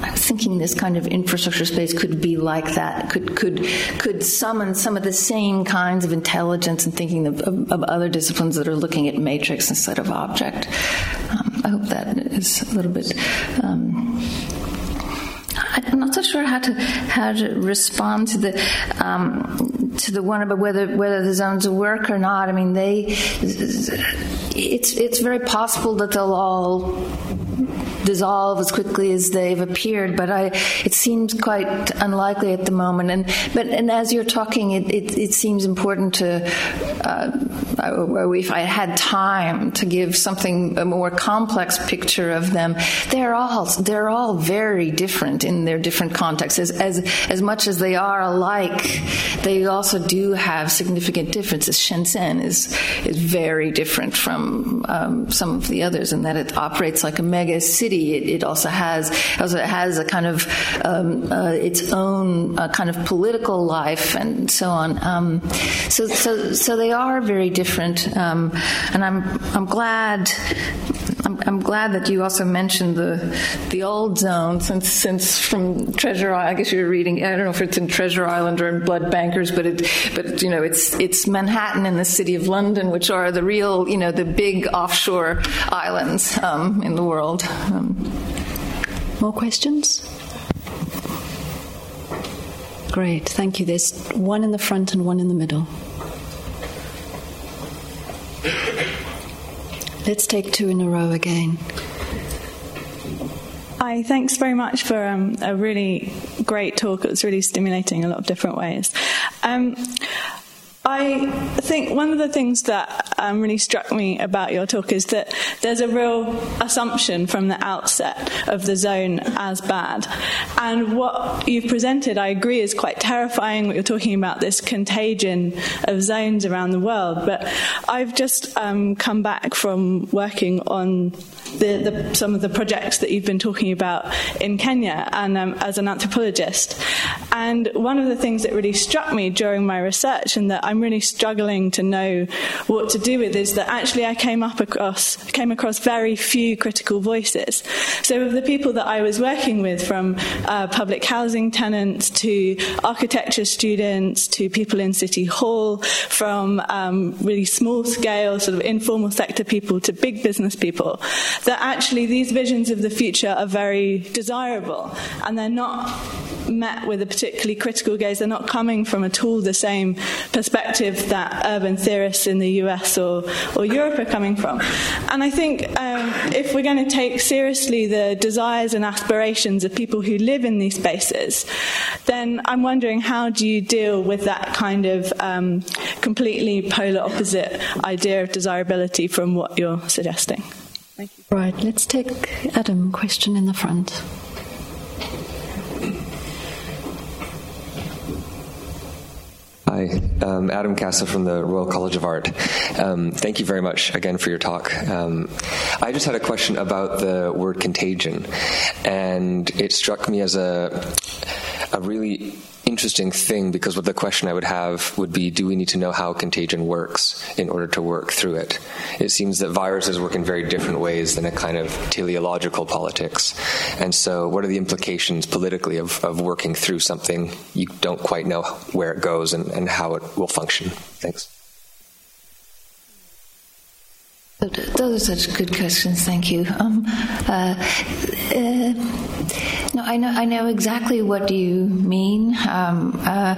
I'm thinking this kind of infrastructure space could be like that, could, could, could summon some of the same kinds of intelligence and thinking of, of, of other disciplines that are looking at matrix instead of object. Um, I hope that is a little bit. Um, I'm not so sure how to how to respond to the um, to the one about whether whether the zones work or not. I mean, they it's it's very possible that they'll all dissolve as quickly as they've appeared, but I, it seems quite unlikely at the moment. And but and as you're talking, it, it, it seems important to, uh, if I had time to give something a more complex picture of them, they're all they're all very different in their different contexts. As as as much as they are alike, they also do have significant differences. Shenzhen is is very different from um, some of the others in that it operates like a mega city it, it also has also has a kind of um, uh, its own uh, kind of political life and so on. Um, so so so they are very different, um, and I'm I'm glad. I'm, I'm, glad that you also mentioned the the old zone, since since from Treasure Island. I guess you're reading. I don't know if it's in Treasure Island or in Blood Bankers, but it but you know it's it's Manhattan and the City of London, which are the real you know the big offshore islands um, in the world. Um, more questions? Great, thank you. There's one in the front and one in the middle. Let's take two in a row again. Hi, thanks very much for um, a really great talk. It was really stimulating in a lot of different ways. Um, I think one of the things that um, really struck me about your talk is that there's a real assumption from the outset of the zone as bad. And what you've presented, I agree, is quite terrifying. What you're talking about, this contagion of zones around the world. But I've just um, come back from working on the, the, some of the projects that you've been talking about in Kenya and um, as an anthropologist. And one of the things that really struck me during my research and that I I'm really struggling to know what to do with is that actually I came up across came across very few critical voices. So of the people that I was working with, from uh, public housing tenants to architecture students to people in City Hall, from um, really small scale sort of informal sector people to big business people, that actually these visions of the future are very desirable and they're not met with a particularly critical gaze. They're not coming from at all the same perspective that urban theorists in the US or, or Europe are coming from. And I think um, if we're going to take seriously the desires and aspirations of people who live in these spaces, then I'm wondering how do you deal with that kind of um, completely polar opposite idea of desirability from what you're suggesting? Right, let's take Adam question in the front. Hi, um, Adam Casa from the Royal College of Art. Um, thank you very much again for your talk. Um, I just had a question about the word contagion, and it struck me as a a really interesting thing because what the question I would have would be do we need to know how contagion works in order to work through it? It seems that viruses work in very different ways than a kind of teleological politics. And so, what are the implications politically of, of working through something you don't quite know where it goes and, and how it will function? Thanks. Those are such good questions. Thank you. Um, uh, uh, no, I know. I know exactly what you mean, um, uh,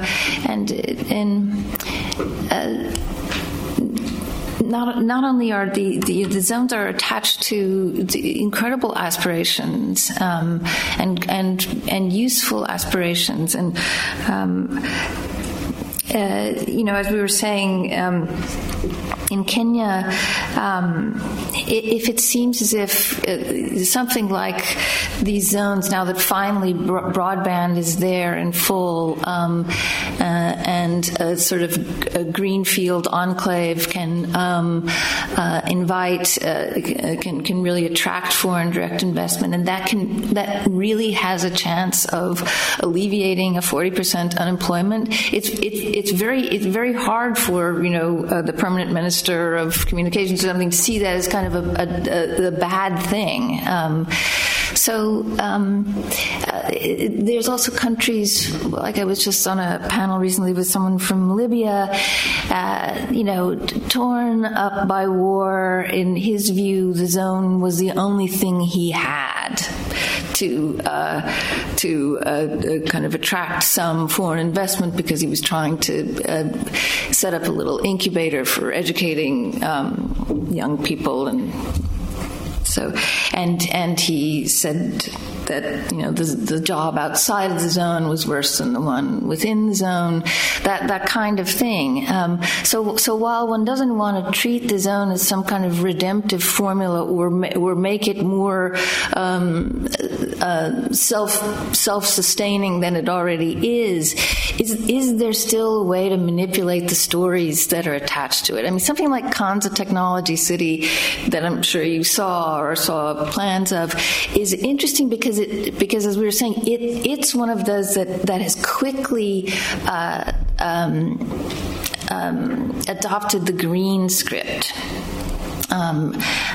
and and. Uh, not, not only are the, the, the, zones are attached to incredible aspirations um, and and and useful aspirations and um, uh, you know as we were saying um, in Kenya, um, if it seems as if uh, something like these zones, now that finally broadband is there in full, um, uh, and a sort of a greenfield enclave can um, uh, invite, uh, can can really attract foreign direct investment, and that can that really has a chance of alleviating a forty percent unemployment. It's it's it's very it's very hard for you know uh, the permanent minister minister of communications or something to see that as kind of a, a, a bad thing. Um, so um, uh, there's also countries like I was just on a panel recently with someone from Libya, uh, you know, torn up by war. In his view, the zone was the only thing he had to uh, to uh, uh, kind of attract some foreign investment because he was trying to uh, set up a little incubator for educating um, young people. And so and and he said that you know the, the job outside of the zone was worse than the one within the zone, that that kind of thing. Um, so so while one doesn't want to treat the zone as some kind of redemptive formula or or make it more um, uh, self self sustaining than it already is, is is there still a way to manipulate the stories that are attached to it? I mean, something like Konza Technology City that I'm sure you saw or saw plans of is interesting because because it because as we were saying, it it's one of those that that has quickly. Uh, um, um, adopted the green script um,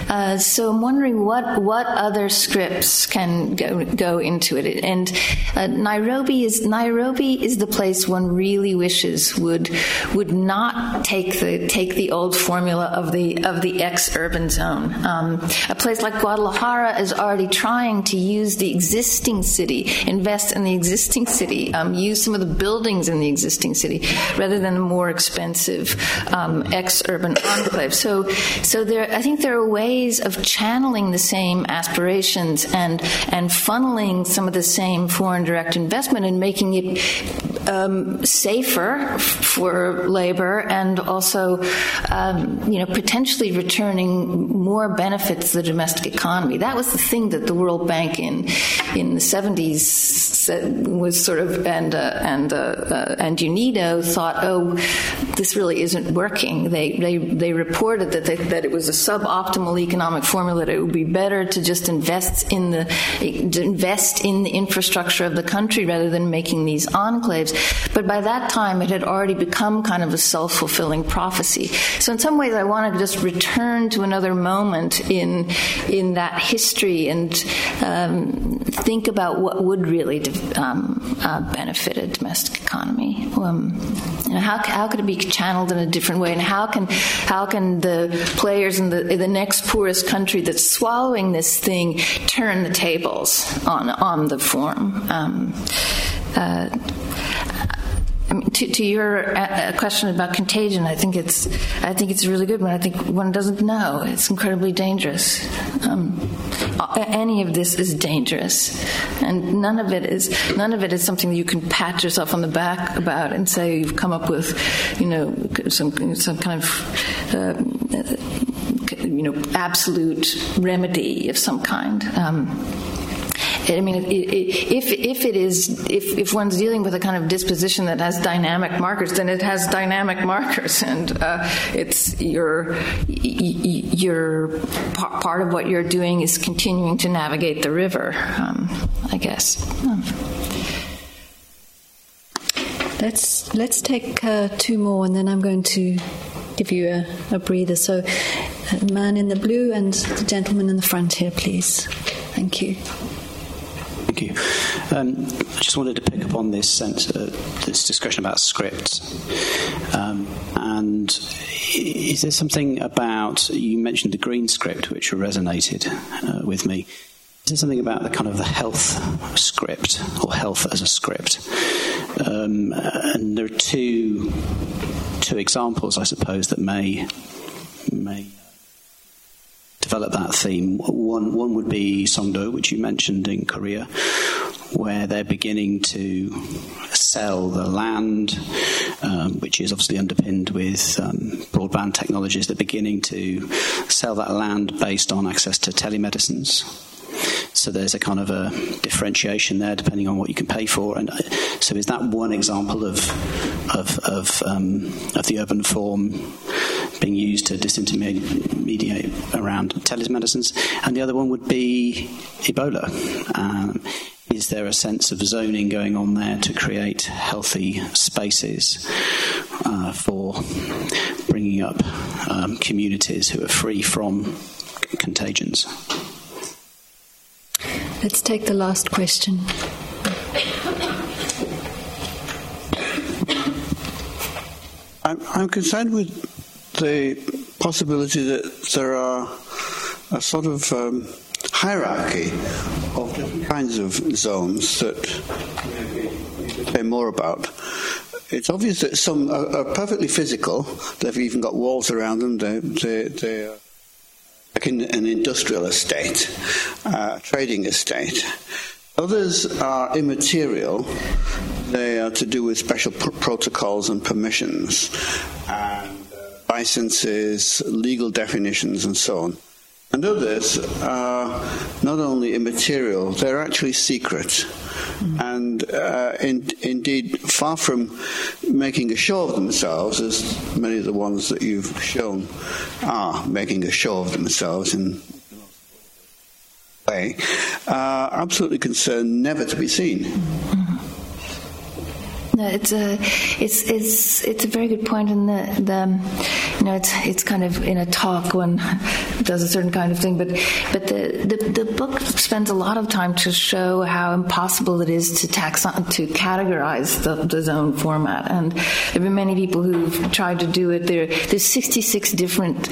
uh, so I'm wondering what what other scripts can go go into it. And uh, Nairobi is Nairobi is the place one really wishes would would not take the take the old formula of the of the ex urban zone. Um, a place like Guadalajara is already trying to use the existing city, invest in the existing city, um, use some of the buildings in the existing city rather than the more expensive um, ex urban enclave. So so there, I think there are ways of channeling the same aspirations and and funneling some of the same foreign direct investment and making it um, safer for labor and also, um, you know, potentially returning more benefits to the domestic economy. That was the thing that the World Bank in in the 70s was sort of and uh, and uh, uh, and UNIDO thought, oh, this really isn't working. They they they reported that they, that it was a suboptimal economic formula. That it would be better to just invest in the invest in the infrastructure of the country rather than making these enclaves. But by that time, it had already become kind of a self fulfilling prophecy. So in some ways, I want to just return to another moment in in that history and um, think about what would really um, uh, benefit a domestic economy. Um, you know, how, how could it be channeled in a different way, and how can how can the players in the the next poorest country that's swallowing this thing turn the tables on on the form? Um, uh, I mean, to, to, your uh, question about contagion, I think it's I think it's a really good one. I think one doesn't know. It's incredibly dangerous. Um, any of this is dangerous, and none of it is none of it is something that you can pat yourself on the back about and say you've come up with, you know, some some kind of. Uh, you know, absolute remedy of some kind. Um, I mean, if if it is if if one's dealing with a kind of disposition that has dynamic markers, then it has dynamic markers, <laughs> and uh, it's your your part of what you're doing is continuing to navigate the river. Um, I guess. Let's let's take uh, two more, and then I'm going to give you a, a breather. So, the man in the blue and the gentleman in the front here, please. Thank you. Thank you. Um, I just wanted to pick up on this sense, uh, this discussion about scripts, um, and is there something about you mentioned the green script which resonated uh, with me? Is there something about the kind of the health script or health as a script? Um, and there are two two examples, I suppose, that may may develop that theme. One, one would be Songdo, which you mentioned in Korea, where they're beginning to sell the land, um, which is obviously underpinned with um, broadband technologies. They're beginning to sell that land based on access to telemedicines. So there's a kind of a differentiation there, depending on what you can pay for. And uh, so is that one example of of of, um, of the urban form being used to disintermediate around telemedicines? And the other one would be Ebola. Um, is there a sense of zoning going on there to create healthy spaces uh, for bringing up um, communities who are free from contagions? Let's take the last question. I'm, I'm concerned with the possibility that there are a sort of um, hierarchy of different kinds of zones that say more about. It's obvious that some are, are, perfectly physical. They've even got walls around them. They, they, they are like in an industrial estate, uh, trading estate. Others are immaterial. They are to do with special pr- protocols and permissions, and licenses, legal definitions, and so on. And others are not only immaterial, they're actually secret. Mm. And uh, in, indeed, far from making a show of themselves, as many of the ones that you've shown are making a show of themselves in way, are absolutely concerned never to be seen. Mm. No, it's a it's it's it's a very good point, and the the you know it's it's kind of in a talk one does a certain kind of thing, but but the, the, the book spends a lot of time to show how impossible it is to taxon to categorize the, the zone format, and there have been many people who've tried to do it. There there's 66 different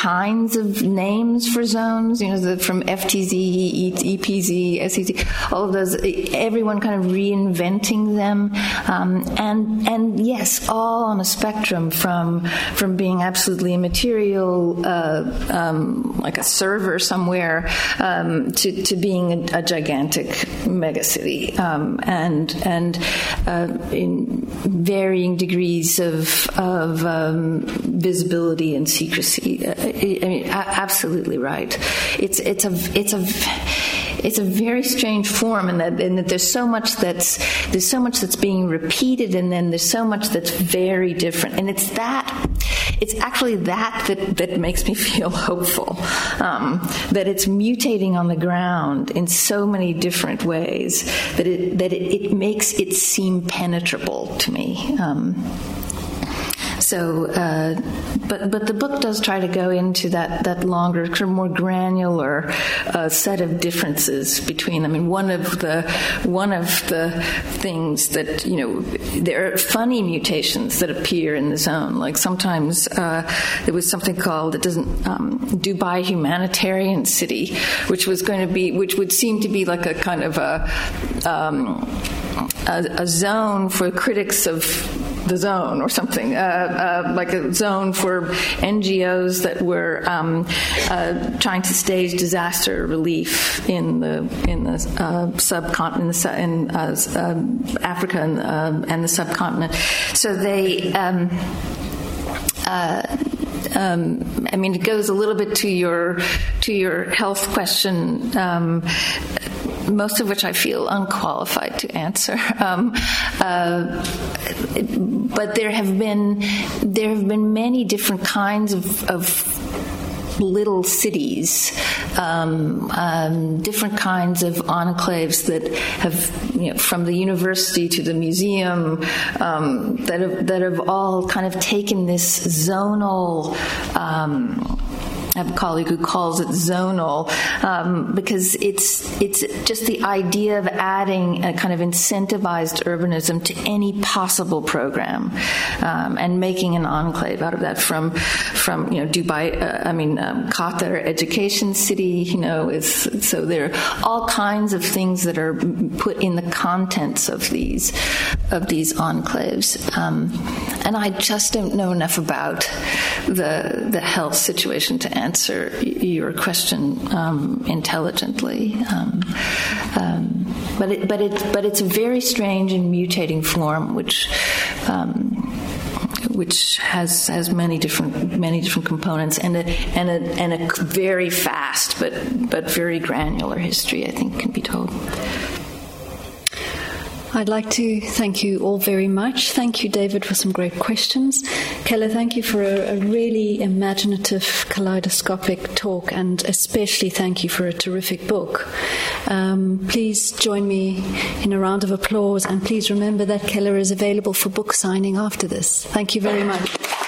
kinds of names for zones, you know, the, from FTZ, EPZ, SEZ, all of those. Everyone kind of reinventing them. Um, and and yes, all on a spectrum from from being absolutely immaterial, uh, um, like a server somewhere, um, to, to being a, a gigantic megacity, um, and and uh, in varying degrees of of um, visibility and secrecy. Uh, I mean, absolutely right. It's it's a it's a it's a very strange form, and that, that there's so much that's there's so much that's being repeated, and then there's so much that's very different, and it's that it's actually that that, that makes me <laughs> feel hopeful um, that it's mutating on the ground in so many different ways that it that it, it makes it seem penetrable to me. Um, so, uh, but but the book does try to go into that that longer, more granular uh, set of differences between them. And one of the one of the things that you know there are funny mutations that appear in the zone. Like sometimes uh, there was something called it doesn't um, Dubai Humanitarian City, which was going to be which would seem to be like a kind of a um, a, a zone for critics of the zone or something, uh, uh, like a zone for NGOs that were um, uh, trying to stage disaster relief in the in the uh, subcontinent in uh, uh, Africa and, and, the subcontinent. So they. Um, um, I mean, it goes a little bit to your to your health question. Um, most of which I feel unqualified to answer. <laughs> Um, uh, but there have been there have been many different kinds of, of little cities, um, um, different kinds of enclaves that have, you know, from the university to the museum, um, that have that have all kind of taken this zonal um, a colleague who calls it zonal um, because it's it's just the idea of adding a kind of incentivized urbanism to any possible program um, and making an enclave out of that. From from you know Dubai, uh, I mean um, Qatar education city, you know, is so there are all kinds of things that are put in the contents of these of these enclaves, um, and I just don't know enough about the the health situation to answer your question um, intelligently. Um, um, but it, but it, but it's a very strange and mutating form, which. Um, which has has many different many different components and a and a and a very fast but but very granular history I think can be told. I'd like to thank you all very much. Thank you, David, for some great questions. Keller, thank you for a, a, really imaginative, kaleidoscopic talk, and especially thank you for a terrific book. Um, please join me in a round of applause, and please remember that Keller is available for book signing after this. Thank you very much.